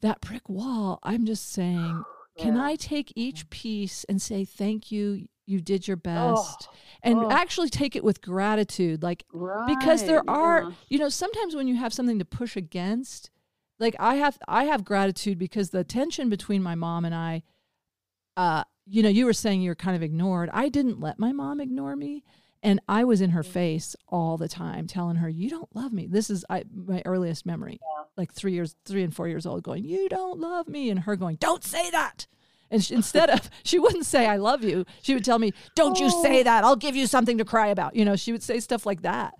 that brick wall. I'm just saying, can I take each piece and say thank you? You did your best, Oh, and oh. actually take it with gratitude, like because there are, yeah. you know, sometimes when you have something to push against, like I have, I have gratitude because the tension between my mom and I, uh, you know, you were saying you were kind of ignored. I didn't let my mom ignore me. And I was in her face all the time, telling her, "You don't love me." This is I, my earliest memory, like three years, three and four years old, going, "You don't love me," and her going, "Don't say that." And she, instead of, she wouldn't say "I love you," she would tell me, "Don't you say that? I'll give you something to cry about." You know, she would say stuff like that.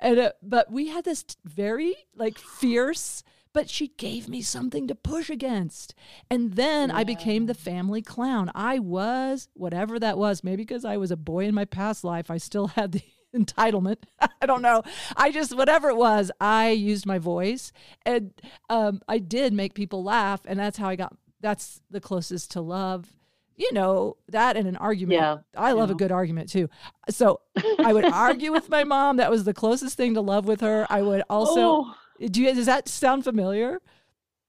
And uh, but we had this very like fierce but she gave me something to push against. And then I became the family clown. I was whatever that was, maybe because I was a boy in my past life, I still had the entitlement. I don't know. I just, whatever it was, I used my voice and um, I did make people laugh. And that's how I got, that's the closest to love. You know, that and an argument. Yeah, I love a good argument too. So I would argue with my mom. That was the closest thing to love with her. I would also, Oh. Do you, does that sound familiar?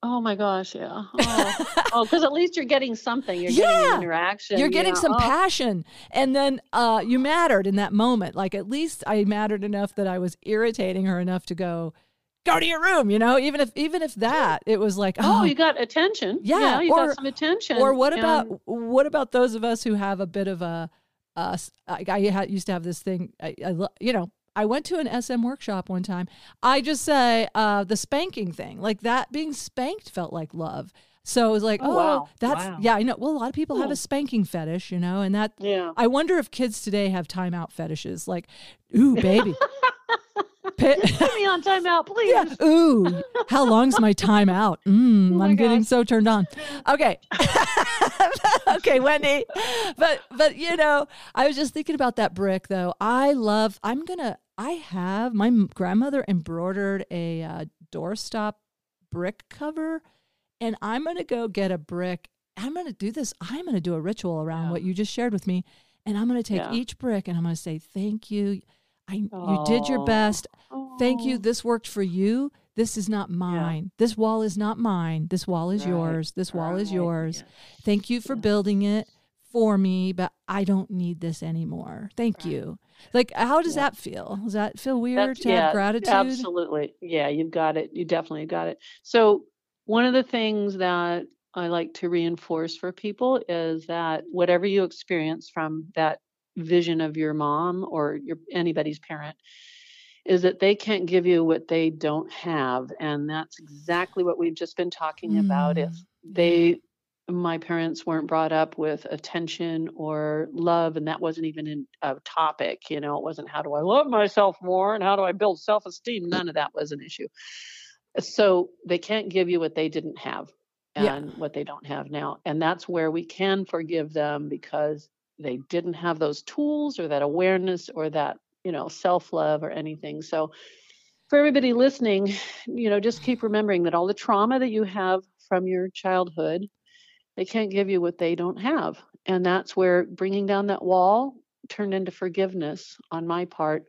Oh my gosh, yeah. Oh, because at least you're getting something. You're getting Yeah. an interaction. You're getting yeah. some Oh, passion. And then uh, you mattered in that moment. Like at least I mattered enough that I was irritating her enough to go, go to your room, you know, even if even if that it was like, Oh, oh, you got attention. Yeah, you or- got some attention. or what and- about what about those of us who have a bit of a uh, I, I used to have this thing I, I you know I went to an SM workshop one time. I just say uh, the spanking thing, like that being spanked felt like love. So it was like, Oh, oh, wow. that's Wow. yeah, I know. Well, a lot of people have a spanking fetish, you know, and that Yeah. I wonder if kids today have timeout fetishes, like, ooh, baby, Pit- Put me on timeout, please. yeah, ooh, how long's my timeout? Mm, Oh I'm getting gosh. so turned on. Okay, okay, Wendi, but but you know, I was just thinking about that brick though. I love. I'm gonna. I have my grandmother embroidered a uh, doorstop brick cover, and I'm gonna go get a brick. I'm gonna do this. I'm gonna do a ritual around Yeah. what you just shared with me, and I'm gonna take Yeah. each brick and I'm gonna say thank you. I you did your best. Thank you. This worked for you. This is not mine. This wall is not mine. This wall is Right, yours. This wall is yours. yeah. Thank you for Yeah. building it for me, but I don't need this anymore. Thank Right. you. Like, how does Yeah. that feel? Does that feel weird That's- to have gratitude? Absolutely. Yeah, you've got it. You definitely got it. So, one of the things that I like to reinforce for people is that whatever you experience from that vision of your mom or your anybody's parent is that they can't give you what they don't have and that's exactly what we've just been talking about if Mm, they my parents weren't brought up with attention or love and that wasn't even in a topic you know it wasn't how do i love myself more and how do i build self-esteem? None of that was an issue. So they can't give you what they didn't have Yeah. and what they don't have now and that's where we can forgive them because they didn't have those tools or that awareness or that you know self-love or anything. So for everybody listening you know just keep remembering that all the trauma that you have from your childhood they can't give you what they don't have and that's where bringing down that wall turned into forgiveness on my part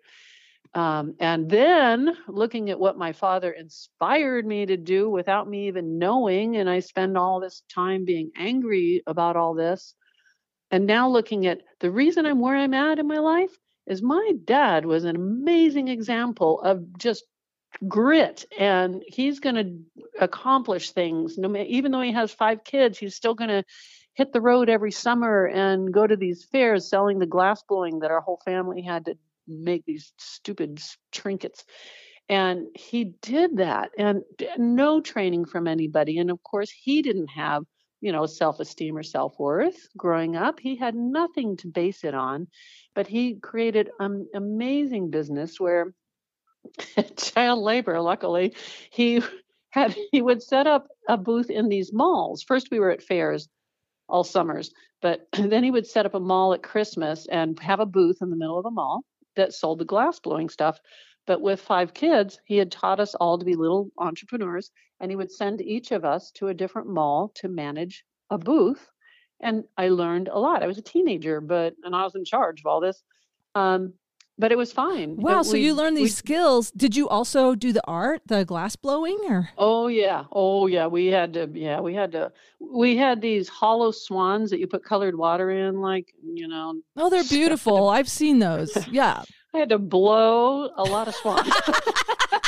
um, and then looking at what my father inspired me to do without me even knowing and i spend all this time being angry about all this and now looking at the reason i'm where i'm at in my life is my dad was an amazing example of just grit and he's going to accomplish things. No even though he has five kids he's still going to hit the road every summer and go to these fairs selling the glass blowing that our whole family had to make these stupid trinkets. And he did that and no training from anybody. And of course he didn't have you know self-esteem or self-worth growing up. He had nothing to base it on but he created an amazing business where child labor luckily he had he would set up a booth in these malls. First we were at fairs all summers but then he would set up a mall at christmas and have a booth in the middle of a mall that sold the glass blowing stuff. But with five kids he had taught us all to be little entrepreneurs and he would send each of us to a different mall to manage a booth. And i learned a lot. I was a teenager but and i was in charge of all this. Um, but it was fine Wow. It- So we- you learned we- these skills. Did you also do the art, the glass blowing, or? Oh yeah. Oh yeah. We had to yeah, we had to we had these hollow swans that you put colored water in, like, you know, Oh, they're beautiful. I've seen those. Yeah. I had to blow a lot of swans.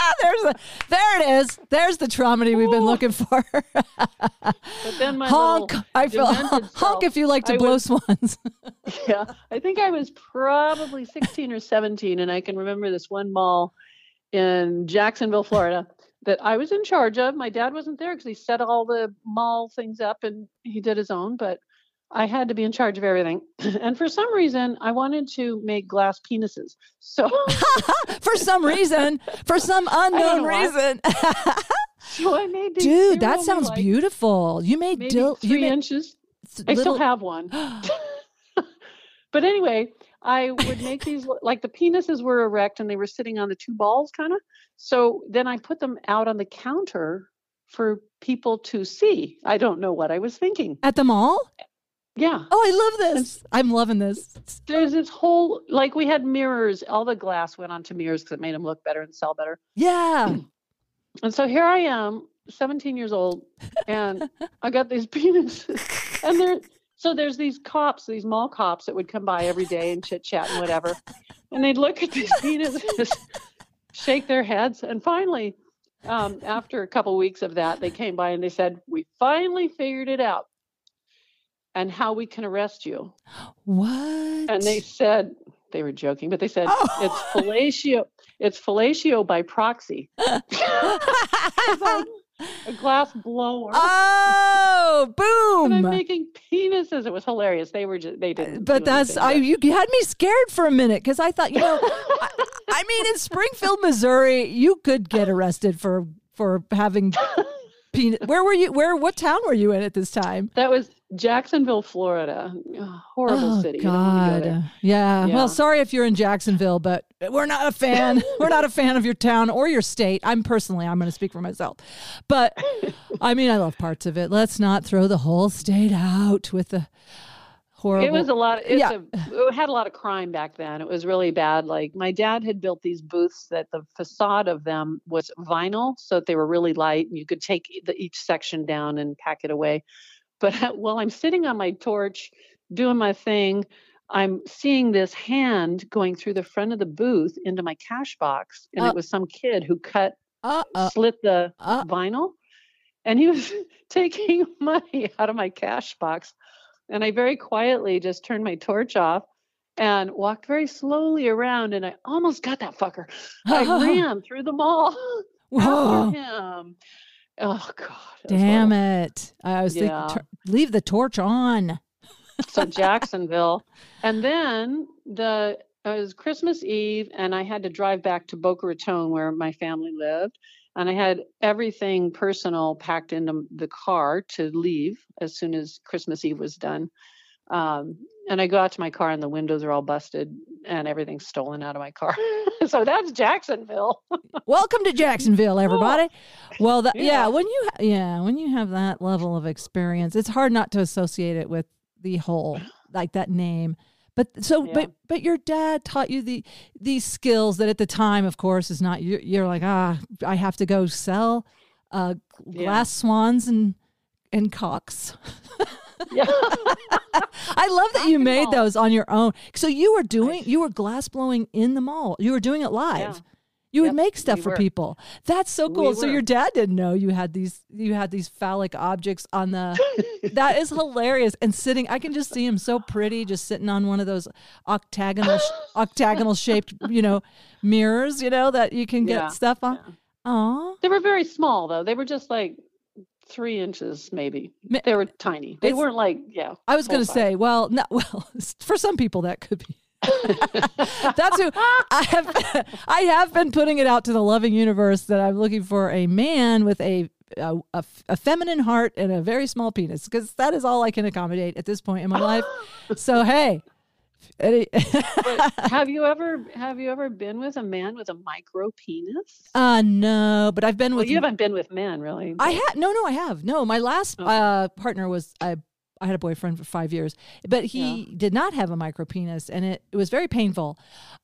Ah, there's a, there it is. There's the Tromedy we've been looking for. but then my honk. I feel honk self, if you like to I blow was- swans. yeah, I think I was probably 16 or 17 and I can remember this one mall in Jacksonville, Florida that I was in charge of. My dad wasn't there because he set all the mall things up and he did his own, but I had to be in charge of everything. And for some reason, I wanted to make glass penises. So, for some reason, for some unknown reason. so I made these. Dude, that sounds beautiful. You made Maybe dil- three you made inches. I still have one. but anyway, I would make these like the penises were erect and they were sitting on the two balls, kind of. So then I put them out on the counter for people to see. I don't know what I was thinking. at the mall. Yeah. Oh, I love this. I'm loving this. There's this whole, like, we had mirrors. All the glass went onto mirrors because it made them look better and sell better. Yeah. And so here I am 17 years old, and I got these penises, and they're so there's these cops, these mall cops that would come by every day and chit chat and whatever, and they'd look at these penises, shake their heads, and finally, um, after a couple weeks of that, they came by and they said, "We finally figured it out, and how we can arrest you." What? And they said they were joking, but they said Oh. it's fellatio. It's fellatio by proxy. a glass blower. oh, and I'm making penises. It was hilarious. They were just they didn't. Uh, but that's I anything, you had me scared for a minute because I thought you know I, I mean in Springfield, Missouri, you could get arrested for for having penis. Where were you? Where what town were you in at this time? that was Jacksonville, Florida. Horrible oh city. You don't wanna go God, yeah. Yeah. Well, sorry if you're in Jacksonville, but we're not a fan. we're not a fan of your town or your state. I'm personally, I'm going to speak for myself, but I mean, I love parts of it. Let's not throw the whole state out with the horrible. It was a lot. It's Yeah. a, it had a lot of crime back then. It was really bad. Like my dad had built these booths that the facade of them was vinyl, so that they were really light, and you could take the, each section down and pack it away. But while I'm sitting on my torch doing my thing, I'm seeing this hand going through the front of the booth into my cash box, and Uh. it was some kid who cut uh, uh, slit the uh. vinyl and he was taking money out of my cash box and i very quietly just turned my torch off and walked very slowly around and i almost got that fucker i ran through the mall Whoa. after him oh god Damn it. I was Yeah. thinking, leave the torch on. so Jacksonville, and then the it was Christmas Eve, and I had to drive back to Boca Raton where my family lived, and I had everything personal packed into the car to leave as soon as Christmas Eve was done. Um, and I go out to my car, and the windows are all busted, and everything's stolen out of my car. so that's Jacksonville. Welcome to Jacksonville, everybody. Well, that, yeah. Yeah. when you ha- yeah, when you have that level of experience, it's hard not to associate it with the whole like that name. But so, Yeah. but but your dad taught you the these skills that at the time, of course, is not you're, you're like ah, I have to go sell uh, Yeah. glass swans and and cocks. yeah. I love that you made those on your own. So you were doing you were glass blowing in the mall. You were doing it live. Yeah. You would make stuff we for were. people. That's so We cool. So your dad didn't know you had these you had these phallic objects on the That is hilarious. And sitting I can just see him so pretty just sitting on one of those octagonal octagonal shaped, you know, mirrors, you know, that you can get Yeah, stuff on. yeah. They were very small though. They were just like three inches, maybe. Ma- They were tiny. They It's- weren't like yeah. I was going to say, well, no, well, for some people that could be. That's who I have. I have been putting it out to the loving universe that I'm looking for a man with a a, a, a feminine heart and a very small penis because that is all I can accommodate at this point in my life. So hey, have you ever have you ever been with a man with a micro penis? uh no, but I've been Well, with you haven't been with men, really. I had no, no, I have no. My last Okay. uh, partner was I. I had a boyfriend for five years, but he did not have a micro penis, and it, it was very painful.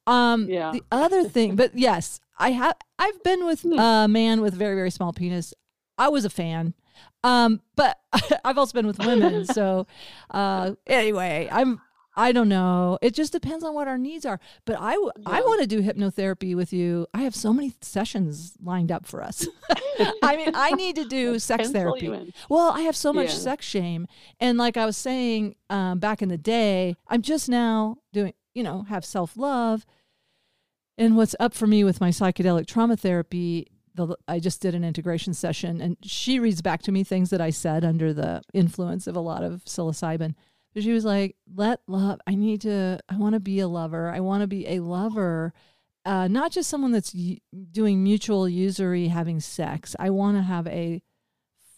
Um, Yeah. The other thing, but yes, I have. I've been with Hmm. a man with very very small penis. I was a fan, um, but I've also been with women. so uh, anyway, I'm. I don't know. It just depends on what our needs are. But I, w- I Yeah. want to do hypnotherapy with you. I have so many sessions lined up for us. I mean, I need to do sex therapy. Well, I have so much Yeah. sex shame. And like I was saying um, back in the day, I'm just now doing, you know, have self love. And what's up for me with my psychedelic trauma therapy, the, I just did an integration session and she reads back to me things that I said under the influence of a lot of psilocybin. But she was like, let love, I need to, I want to be a lover. I want to be a lover. Uh, not just someone that's y- doing mutual usury, having sex. I want to have a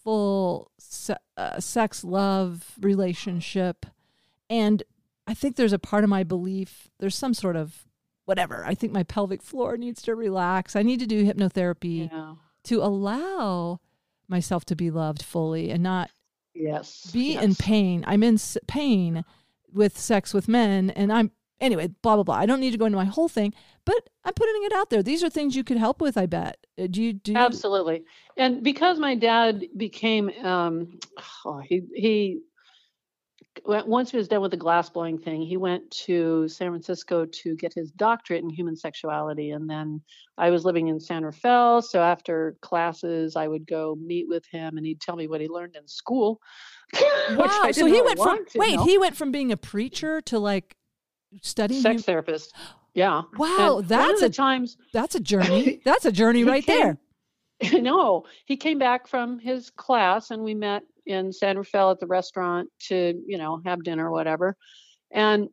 full se- uh, sex love relationship and i think there's a part of my belief there's some sort of whatever i think my pelvic floor needs to relax i need to do hypnotherapy Yeah. to allow myself to be loved fully and not Yes. be in pain i'm in pain with sex with men and i'm anyway, blah blah blah. I don't need to go into my whole thing, but I'm putting it out there. These are things you could help with. I bet. Uh, Do you do? you- Absolutely. And because my dad became, um, oh, he he once he was done with the glass blowing thing, he went to San Francisco to get his doctorate in human sexuality. And then I was living in San Rafael, so after classes, I would go meet with him, and he'd tell me what he learned in school. Wow. So he went from wait, know. he went from being a preacher to like studying. sex hum- therapist. Yeah. Wow, And that's a times that's a journey. That's a journey right there. no, he came back from his class and we met in San Rafael at the restaurant to, you know, have dinner or whatever. And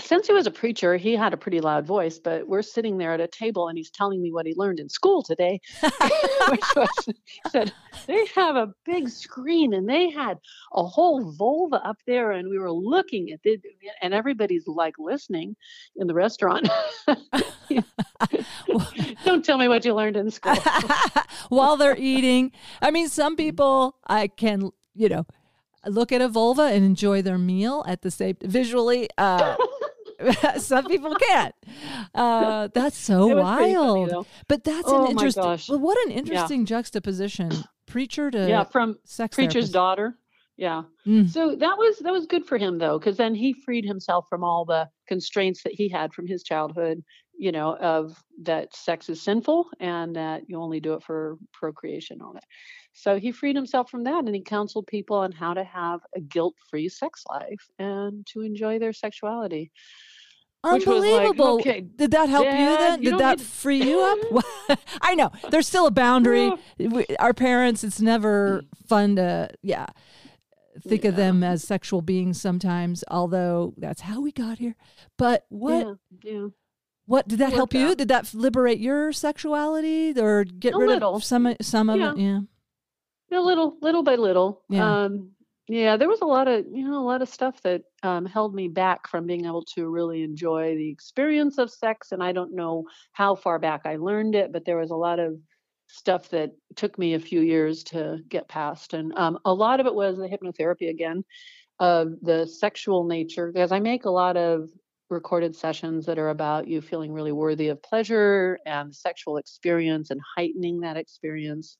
since he was a preacher, he had a pretty loud voice, but we're sitting there at a table and he's telling me what he learned in school today. which was, he said, they have a big screen and they had a whole vulva up there and we were looking at it and everybody's like listening in the restaurant. Don't tell me what you learned in school. While they're eating. I mean, some mm-hmm. people I can, you know, look at a vulva and enjoy their meal at the same visually. Uh, some people can't. Uh, that's so It pretty funny, wild. but that's Oh, an interesting. Well, what an interesting juxtaposition. Preacher to yeah, from sex preacher's therapist. daughter. Yeah. Mm. So that was that was good for him though, because then he freed himself from all the constraints that he had from his childhood. You know, of that sex is sinful and that you only do it for procreation all that. So he freed himself from that, and he counseled people on how to have a guilt-free sex life and to enjoy their sexuality. was like, Unbelievable. okay, Did that help you then? you Did that to- free you up? I know. There's still a boundary. We- Our parents, it's never mm. fun to, yeah, think of them as sexual beings sometimes, although that's how we got here. But what Yeah, yeah. what did that help worked you? out. Did that liberate your sexuality or get A rid little. of some some of Yeah. it? Yeah. A little little by little Yeah. um yeah there was a lot of you know a lot of stuff that um, held me back from being able to really enjoy the experience of sex and i don't know how far back i learned it but there was a lot of stuff that took me a few years to get past and um, a lot of it was the hypnotherapy again of the sexual nature because i make a lot of recorded sessions that are about you feeling really worthy of pleasure and sexual experience and heightening that experience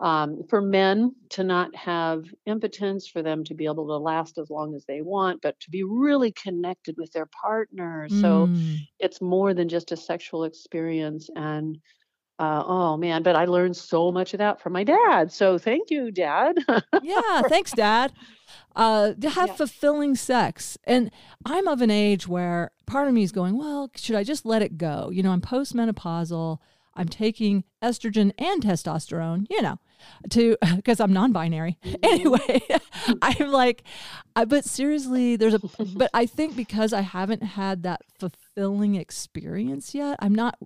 um, for men to not have impotence, for them to be able to last as long as they want, but to be really connected with their partner. So Mm. it's more than just a sexual experience. And uh, oh man, but I learned so much of that from my dad. So thank you, Dad. yeah, thanks, Dad. Uh, to have Yeah. fulfilling sex, and I'm of an age where part of me is going, well, should I just let it go? You know, I'm postmenopausal. I'm taking estrogen and testosterone. You know, to because I'm non-binary. Mm-hmm. Anyway, I'm like, I, but seriously, there's a. But I think because I haven't had that fulfilling experience yet, I'm not.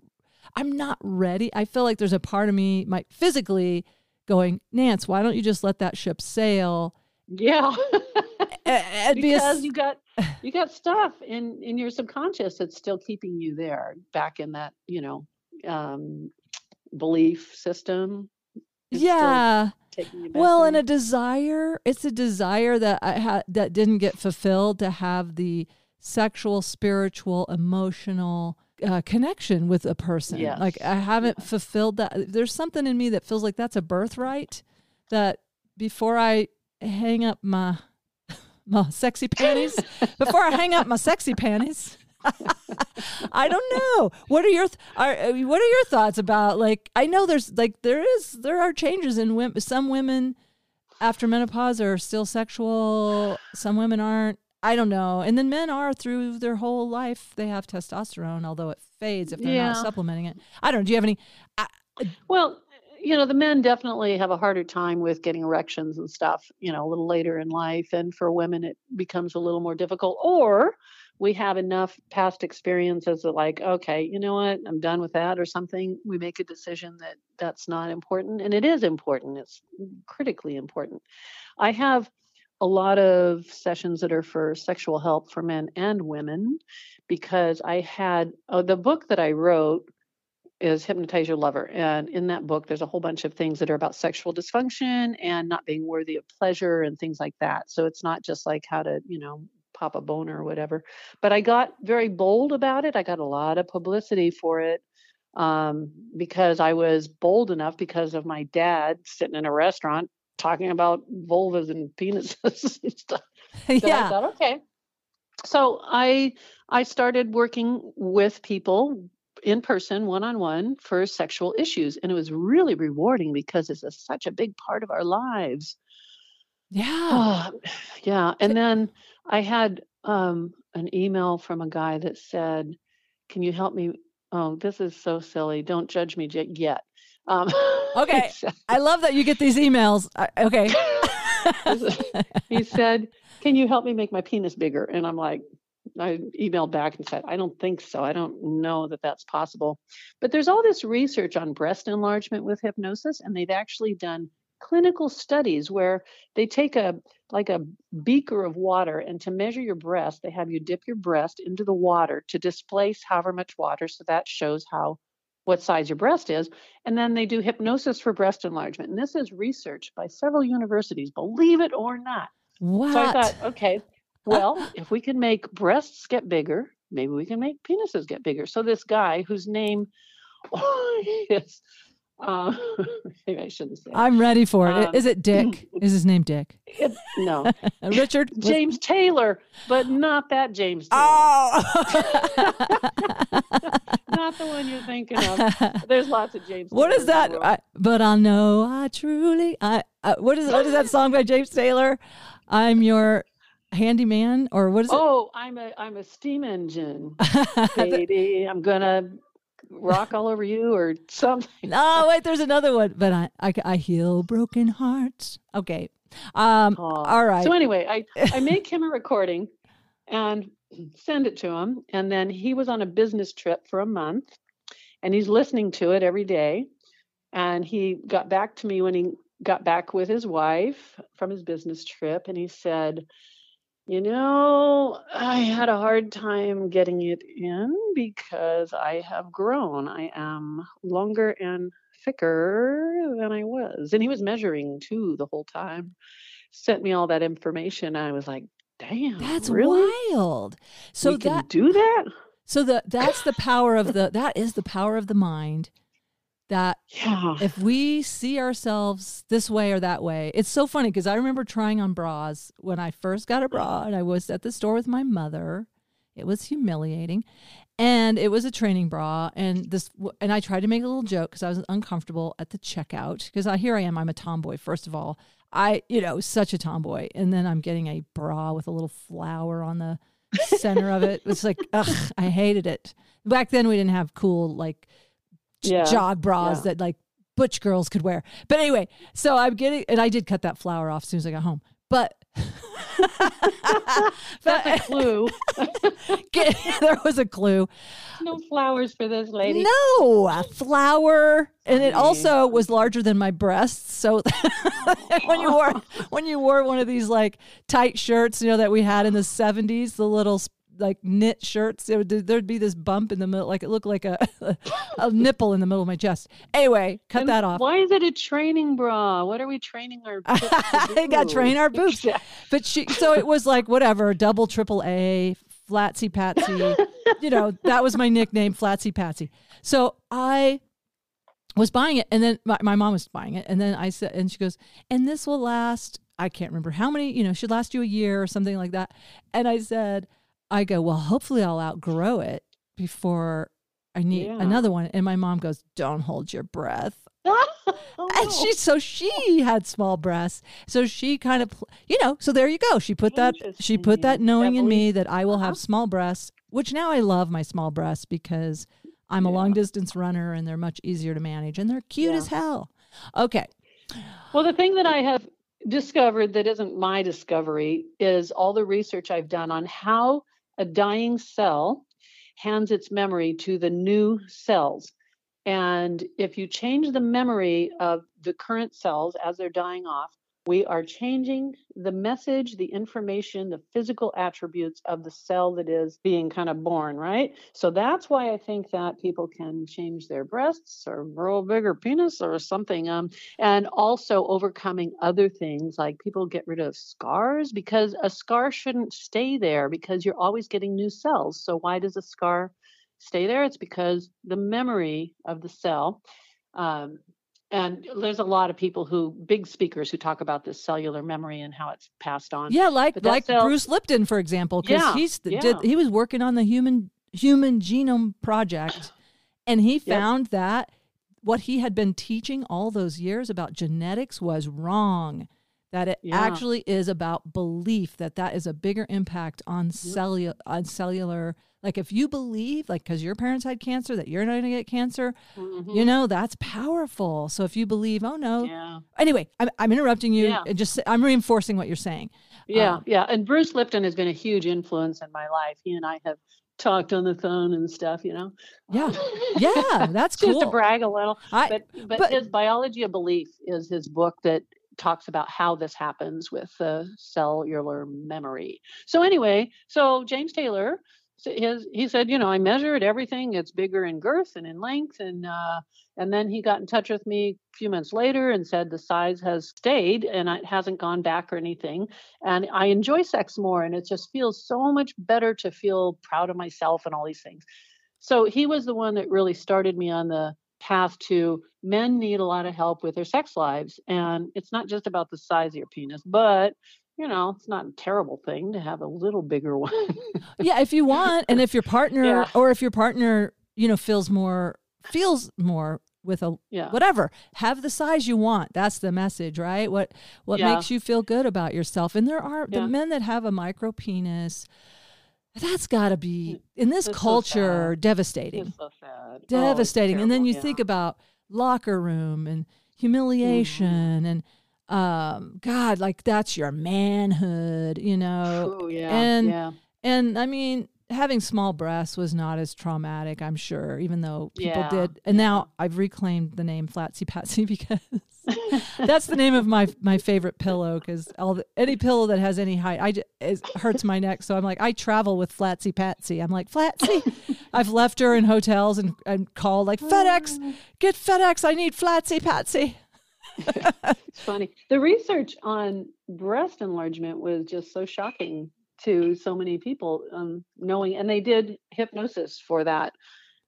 I'm not ready. I feel like there's a part of me, my physically, going, Nance, why don't you just let that ship sail? yeah. And be a because you got you got stuff in in your subconscious that's still keeping you there back in that you know um belief system yeah. taking you back Well, there. and a desire. It's a desire that I had that didn't get fulfilled to have the sexual, spiritual, emotional uh, connection with a person. Yes, Like I haven't fulfilled that. There's something in me that feels like that's a birthright. That before I hang up my my sexy panties, before I hang up my sexy panties. I don't know. What are your th- are, uh, what are your thoughts about like I know there's like there is there are changes in women some women after menopause are still sexual, some women aren't. I don't know. And then men are through their whole life they have testosterone although it fades if they're Yeah. not supplementing it. I don't know. Do you have any I, Well, you know, the men definitely have a harder time with getting erections and stuff, you know, a little later in life. And for women, it becomes a little more difficult. Or we have enough past experiences that, like, okay, you know what, I'm done with that or something. We make a decision that that's not important. And it is important, it's critically important. I have a lot of sessions that are for sexual help for men and women because I had oh, the book that I wrote is Hypnotize Your Lover. And in that book, there's a whole bunch of things that are about sexual dysfunction and not being worthy of pleasure and things like that. So it's not just like how to, you know, pop a boner or whatever. But I got very bold about it. I got a lot of publicity for it um, because I was bold enough because of my dad sitting in a restaurant talking about vulvas and penises and stuff. So I yeah. thought, okay. So I I started working with people in person, one on one, for sexual issues, and it was really rewarding because it's a, such a big part of our lives. Yeah. yeah, and then I had um, an email from a guy that said, "Can you help me?" Oh, this is so silly. Don't judge me j- yet. Um, Okay. I love that you get these emails. Okay. he said, "Can you help me make my penis bigger?" And I'm like, I emailed back and said, "I don't think so. I don't know that that's possible." But there's all this research on breast enlargement with hypnosis, and they've actually done clinical studies where they take a like a beaker of water and to measure your breast they have you dip your breast into the water to displace however much water so that shows how what size your breast is and then they do hypnosis for breast enlargement and this is research by several universities believe it or not What? so i thought okay uh, well uh if we can make breasts get bigger maybe we can make penises get bigger so this guy whose name oh, is uh, maybe i shouldn't say I'm ready for it. Um, Is it Dick? Is his name Dick? it. no Richard? James taylor but not that james taylor Oh. not the one you're thinking of there's lots of james what Taylors is that? I, but I know I truly. I. Uh, what is what is that song by James Taylor? I'm your handyman, or what is it? Oh, I'm a I'm a steam engine, baby. I'm gonna rock all over you or something. oh, wait. There's another one. But I, I, I heal broken hearts. Okay. Um. All right. So anyway, I I make him a recording and send it to him, and then he was on a business trip for a month, and he's listening to it every day, and he got back to me when he got back with his wife from his business trip, and he said. You know, I had a hard time getting it in because I have grown. I am longer and thicker than I was. And he was measuring too the whole time. Sent me all that information. I was like, damn, That's really? wild. So we can that do that? so the that's the power of the that is the power of the mind. That Yeah. if we see ourselves this way or that way, it's so funny because I remember trying on bras when I first got a bra and I was at the store with my mother. It was humiliating. And it was a training bra, and this, and I tried to make a little joke because I was uncomfortable at the checkout. Because I here I am, I'm a tomboy. First of all, I, you know, such a tomboy, and then I'm getting a bra with a little flower on the center of it. It's like, ugh, I hated it. Back then, we didn't have cool like Yeah, jog bras yeah. that like butch girls could wear. But anyway, so I'm getting, and I did cut that flower off as soon as I got home. But, That's a clue. get, there was a clue. no flowers for this lady. No, a flower, and it also was larger than my breasts. So when you wore when you wore one of these like tight shirts, you know that we had in the seventies, the little like knit shirts, would, there'd be this bump in the middle, like it looked like a a nipple in the middle of my chest. Anyway, cut And that off. Why is it a training bra? What are we training our I got train our boobs. But she, so it was like whatever, double, triple A, flatsy patsy. you know, that was my nickname, flatsy patsy. So I was buying it, and then my, my mom was buying it, and then I said, and she goes, and this will last. I can't remember how many. You know, should last you a year or something like that. And I said, I go, well, hopefully I'll outgrow it before I need Yeah. another one. And my mom goes, don't hold your breath. Oh, And she, so she had small breasts. So she kind of, you know, so there you go. She put that, she put that knowing in me that I will have Uh-huh. small breasts, which now I love my small breasts because I'm a long distance runner and they're much easier to manage and they're cute Yeah. as hell. Okay. Well, the thing that I have discovered that isn't my discovery is all the research I've done on how a dying cell hands its memory to the new cells. And if you change the memory of the current cells as they're dying off, we are changing the message, the information, the physical attributes of the cell that is being kind of born, right? So that's why I think that people can change their breasts or grow a bigger penis or something. Um, and also overcoming other things like people get rid of scars because a scar shouldn't stay there because you're always getting new cells. So why does a scar stay there? It's because the memory of the cell. Um, and there's a lot of people who big speakers who talk about this cellular memory and how it's passed on Yeah, like like cell- Bruce Lipton, for example, because Yeah, he's yeah. did, he was working on the human human genome project, and he found that what he had been teaching all those years about genetics was wrong. That it Yeah. actually is about belief. That that is a bigger impact on cellular on cellular. Like if you believe, like because your parents had cancer, that you're not going to get cancer, Mhm. you know that's powerful. So if you believe, oh no. yeah Anyway, I'm, I'm interrupting you. Yeah. and Just I'm reinforcing what you're saying. yeah Um, yeah and bruce lipton has been a huge influence in my life he and i have talked on the phone and stuff you know Yeah. Yeah, that's just to brag a little I, but, but but- his biology of belief is his book that talks about how this happens with the cellular memory so anyway so james taylor his, he said you know i measured everything it's bigger in girth and in length and uh, and then he got in touch with me a few months later and said the size has stayed and it hasn't gone back or anything and i enjoy sex more and it just feels so much better to feel proud of myself and all these things. So he was the one that really started me on the path to men need a lot of help with their sex lives and it's not just about the size of your penis but you know it's not a terrible thing to have a little bigger one yeah, if you want, and if your partner Yeah. or if your partner, you know, feels more feels more with a yeah whatever, have the size you want. That's the message, right? What what Yeah. makes you feel good about yourself. And there are the men that have a micro penis. That's got to be in this It's so culture sad. devastating. it's so sad Oh, devastating. and then you think about locker room and mm-hmm. humiliation and um god like that's your manhood you know? Ooh, yeah and- yeah. and i mean having small breasts was not as traumatic i'm sure even though people Yeah, did. And now i've reclaimed the name flatsy patsy because that's the name of my my favorite pillow because all the, any pillow that has any height i just, it hurts my neck. So i'm like i travel with flatsy patsy. I'm like flatsy i've left her in hotels and, and called like fedex get fedex i need flatsy patsy It's funny. The research on breast enlargement was just so shocking to so many people, um, knowing, and they did hypnosis for that.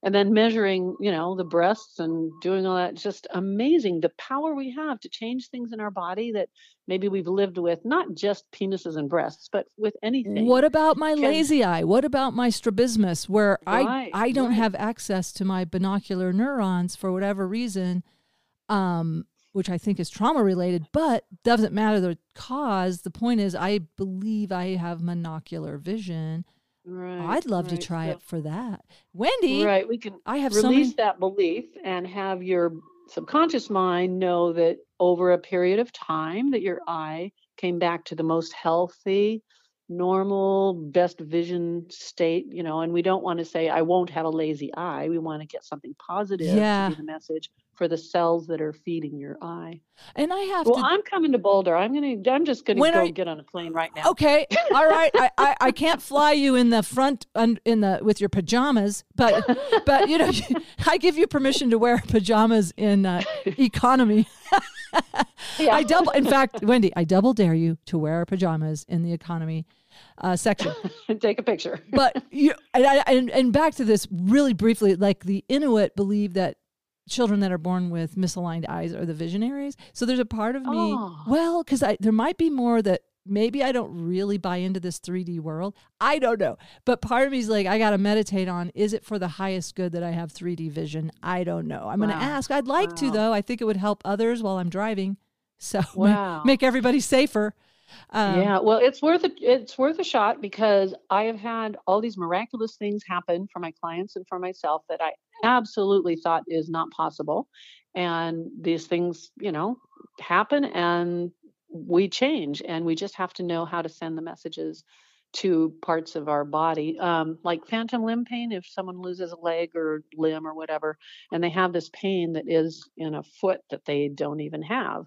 And then measuring, you know, the breasts and doing all that, just amazing. The power we have to change things in our body that maybe we've lived with, not just penises and breasts, but with anything. What about my Can- lazy eye? What about my strabismus, where Right, I I don't right. have access to my binocular neurons for whatever reason, um, which I think is trauma related, but doesn't matter the cause. The point is, I believe I have monocular vision. Right, I'd love right. to try So- it for that, Wendi. Right. We can I have so many. that belief and have your subconscious mind know that over a period of time that your eye came back to the most healthy normal best vision state you know and we don't want to say i won't have a lazy eye we want to get something positive Yeah. to be the message for the cells that are feeding your eye And I have well to. i'm coming to boulder i'm gonna i'm just gonna When go you- get on a plane right now Okay, all right. I, I, I can't fly you in the front in the with your pajamas, but but you know I give you permission to wear pajamas in uh, economy. Yeah. I double. In fact, Wendi, I double dare you to wear pajamas in the economy uh, section. take a picture But you and, I, and and back to this really briefly. Like the Inuit believe that children that are born with misaligned eyes are the visionaries. So there's a part of me. Oh. Well, because I there might be more that maybe I don't really buy into this 3D world. I don't know. But part of me is like, I got to meditate on is it for the highest good that I have 3D vision? I don't know. I'm going to ask. I'd like to, though. I think it would help others while I'm driving. So Wow. make everybody safer. Um, yeah, well, it's worth it. It's worth a shot because I have had all these miraculous things happen for my clients and for myself that I absolutely thought is not possible. And these things, you know, happen and we change and we just have to know how to send the messages to parts of our body. Um, like phantom limb pain, if someone loses a leg or limb or whatever, and they have this pain that is in a foot that they don't even have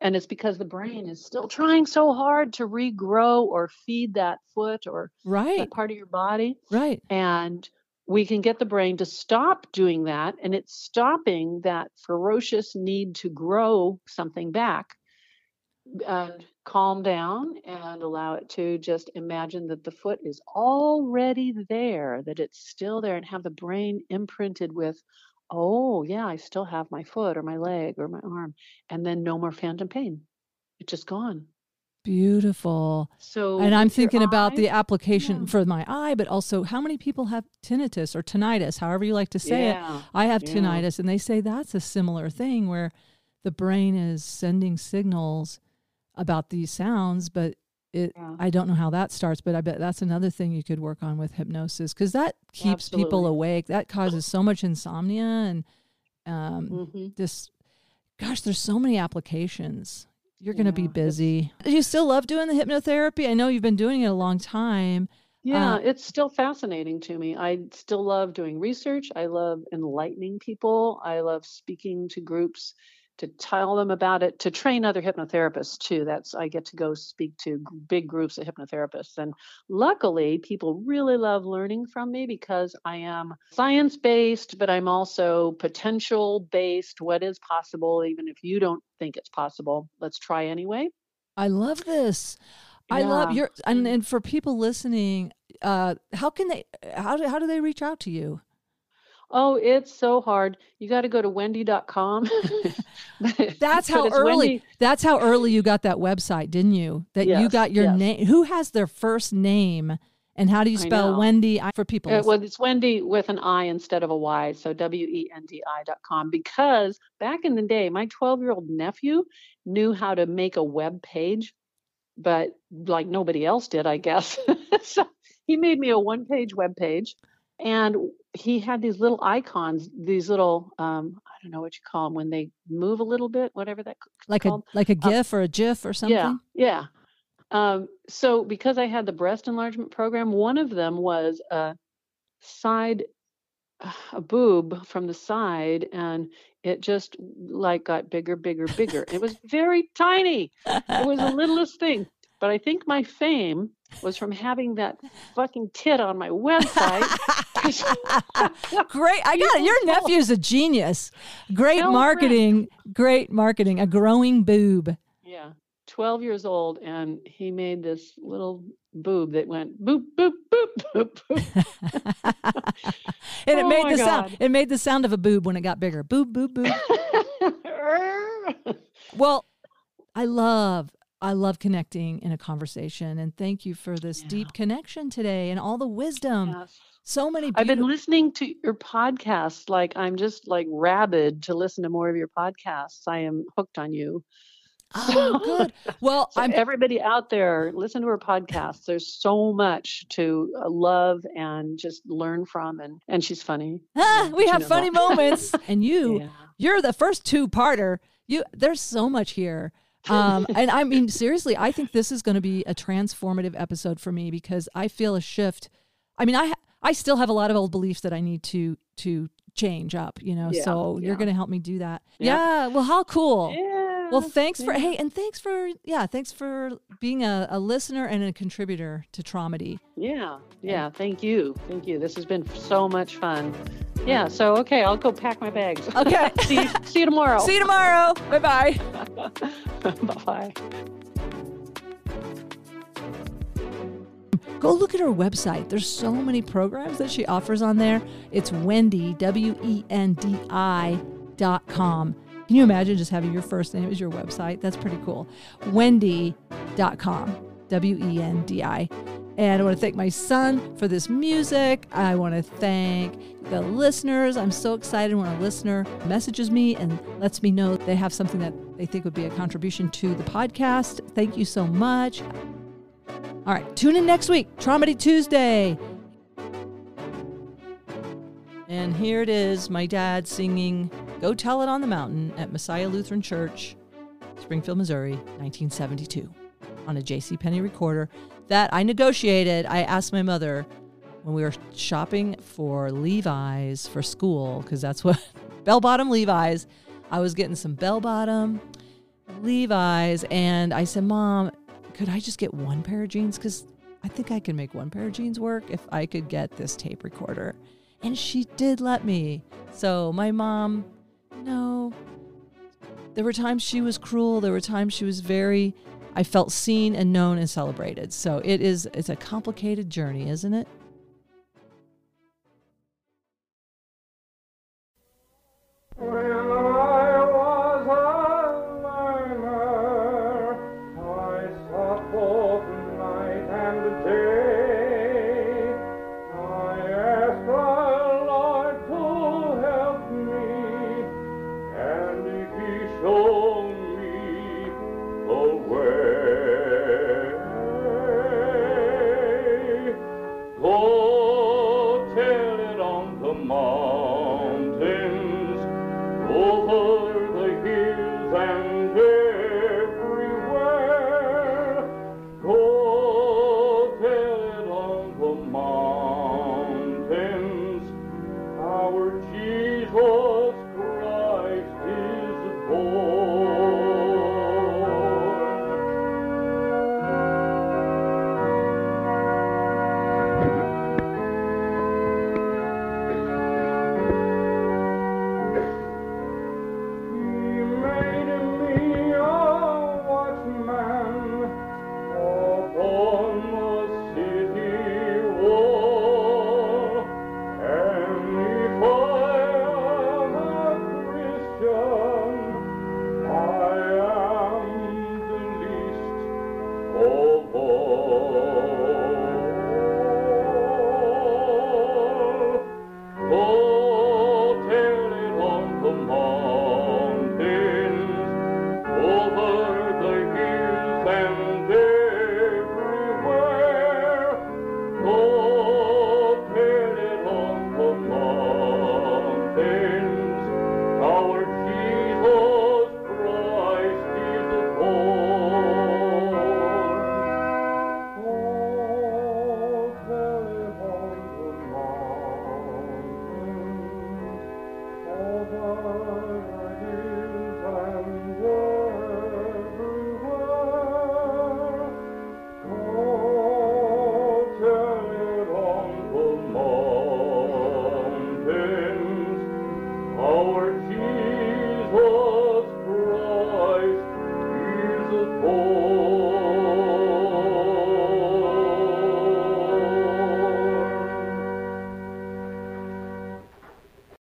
And it's because the brain is still trying so hard to regrow or feed that foot or Right. that part of your body. Right. And we can get the brain to stop doing that. And it's stopping that ferocious need to grow something back and calm down and allow it to just imagine that the foot is already there, that it's still there, and have the brain imprinted with, oh, yeah, I still have my foot or my leg or my arm. And then no more phantom pain. It's just gone. Beautiful. So, and I'm thinking about the application yeah. for my eye, but also how many people have tinnitus or tinnitus, however you like to say it. I have Yeah. tinnitus, and they say that's a similar thing where the brain is sending signals about these sounds, but it Yeah. I don't know how that starts, but I bet that's another thing you could work on with hypnosis because that keeps people awake. That causes so much insomnia and um, hmm this. Gosh, there's so many applications. You're going to be Yeah, busy. Do you still love doing the hypnotherapy? I know you've been doing it a long time. Yeah, Uh, it's still fascinating to me. I still love doing research. I love enlightening people. I love speaking to groups to tell them about it, to train other hypnotherapists too. That's I get to go speak to big groups of hypnotherapists. And luckily, people really love learning from me because I am science based, but I'm also potential based. What is possible, even if you don't think it's possible, let's try anyway. I love this. I love your and, and for people listening, uh, how can they how do, how do they reach out to you? Oh, it's so hard. You got to go to wendi.com. That's how early. Wendi- That's how early you got that website, didn't you? That you got your yes. name. Who has their first name, and how do you spell. Wendi I, for people? Uh, listening? well, it's Wendi with an I instead of a Y, so W E N D I dot com. Because back in the day, my 12 year old nephew knew how to make a web page, but like nobody else did, I guess. so he made me a one page web page, and he had these little icons, these little um, I don't know what you call them when they move a little bit, whatever that like a like a GIF or a GIF or something. Yeah, yeah. Um, so because I had the breast enlargement program, one of them was a side, a boob from the side, and it just like got bigger, bigger, bigger. it was very tiny. It was the littlest thing. But I think my fame was from having that fucking tit on my website. Great. I got it. Your nephew's a genius. Great friend. marketing. Great marketing. A growing boob. Yeah, 12 years old, and he made this little boob that went boop, boop, boop, boop, boop. and it Oh made the sound. It made the sound of a boob when it got bigger. Boob, boob, boob. Well, I love I love connecting in a conversation and thank you for this Yeah. deep connection today and all the wisdom. Yes. So many I've been listening to your podcast. Like I'm just like rabid to listen to more of your podcasts. I am hooked on you. Oh, good. Well, So I'm everybody out there, listen to her podcast. There's so much to uh, love and just learn from, and and she's funny. ah, we have funny that. moments and you Yeah. you're the first two parter. You there's so much here. Um, and I mean seriously, I think this is going to be a transformative episode for me because I feel a shift. I mean, I I still have a lot of old beliefs that I need to to change up, you know. Yeah, so you're going to help me do that. Yeah. Yeah. Well, how cool. Yeah. Well, thanks for hey, and thanks for yeah, thanks for being a, a listener and a contributor to Tromedy. Yeah, yeah. Thank you, thank you. This has been so much fun. Yeah. So okay, I'll go pack my bags. Okay. see you, see you tomorrow. See you tomorrow. Bye bye. bye bye. Go look at her website. There's so many programs that she offers on there. It's Wendi W E N D I dot com. Can you imagine just having your first name as your website? That's pretty cool. Wendi.com. W E N D I. And I want to thank my son for this music. I want to thank the listeners. I'm so excited when a listener messages me and lets me know they have something that they think would be a contribution to the podcast. Thank you so much. All right, tune in next week, Tromedy Tuesday. And here it is, my dad singing Go Tell It on the Mountain at Messiah Lutheran Church, Springfield, Missouri, 1972, on a JCPenney recorder that I negotiated. I asked my mother when we were shopping for Levi's for school, because that's what bell bottom Levi's. I was getting some bell bottom Levi's, and I said, Mom, could I just get one pair of jeans? Because I think I can make one pair of jeans work if I could get this tape recorder. And she did let me. So my mom no. There were times she was cruel. There were times she was very. I felt seen and known and celebrated. So it is. It's a complicated journey, isn't it? Well.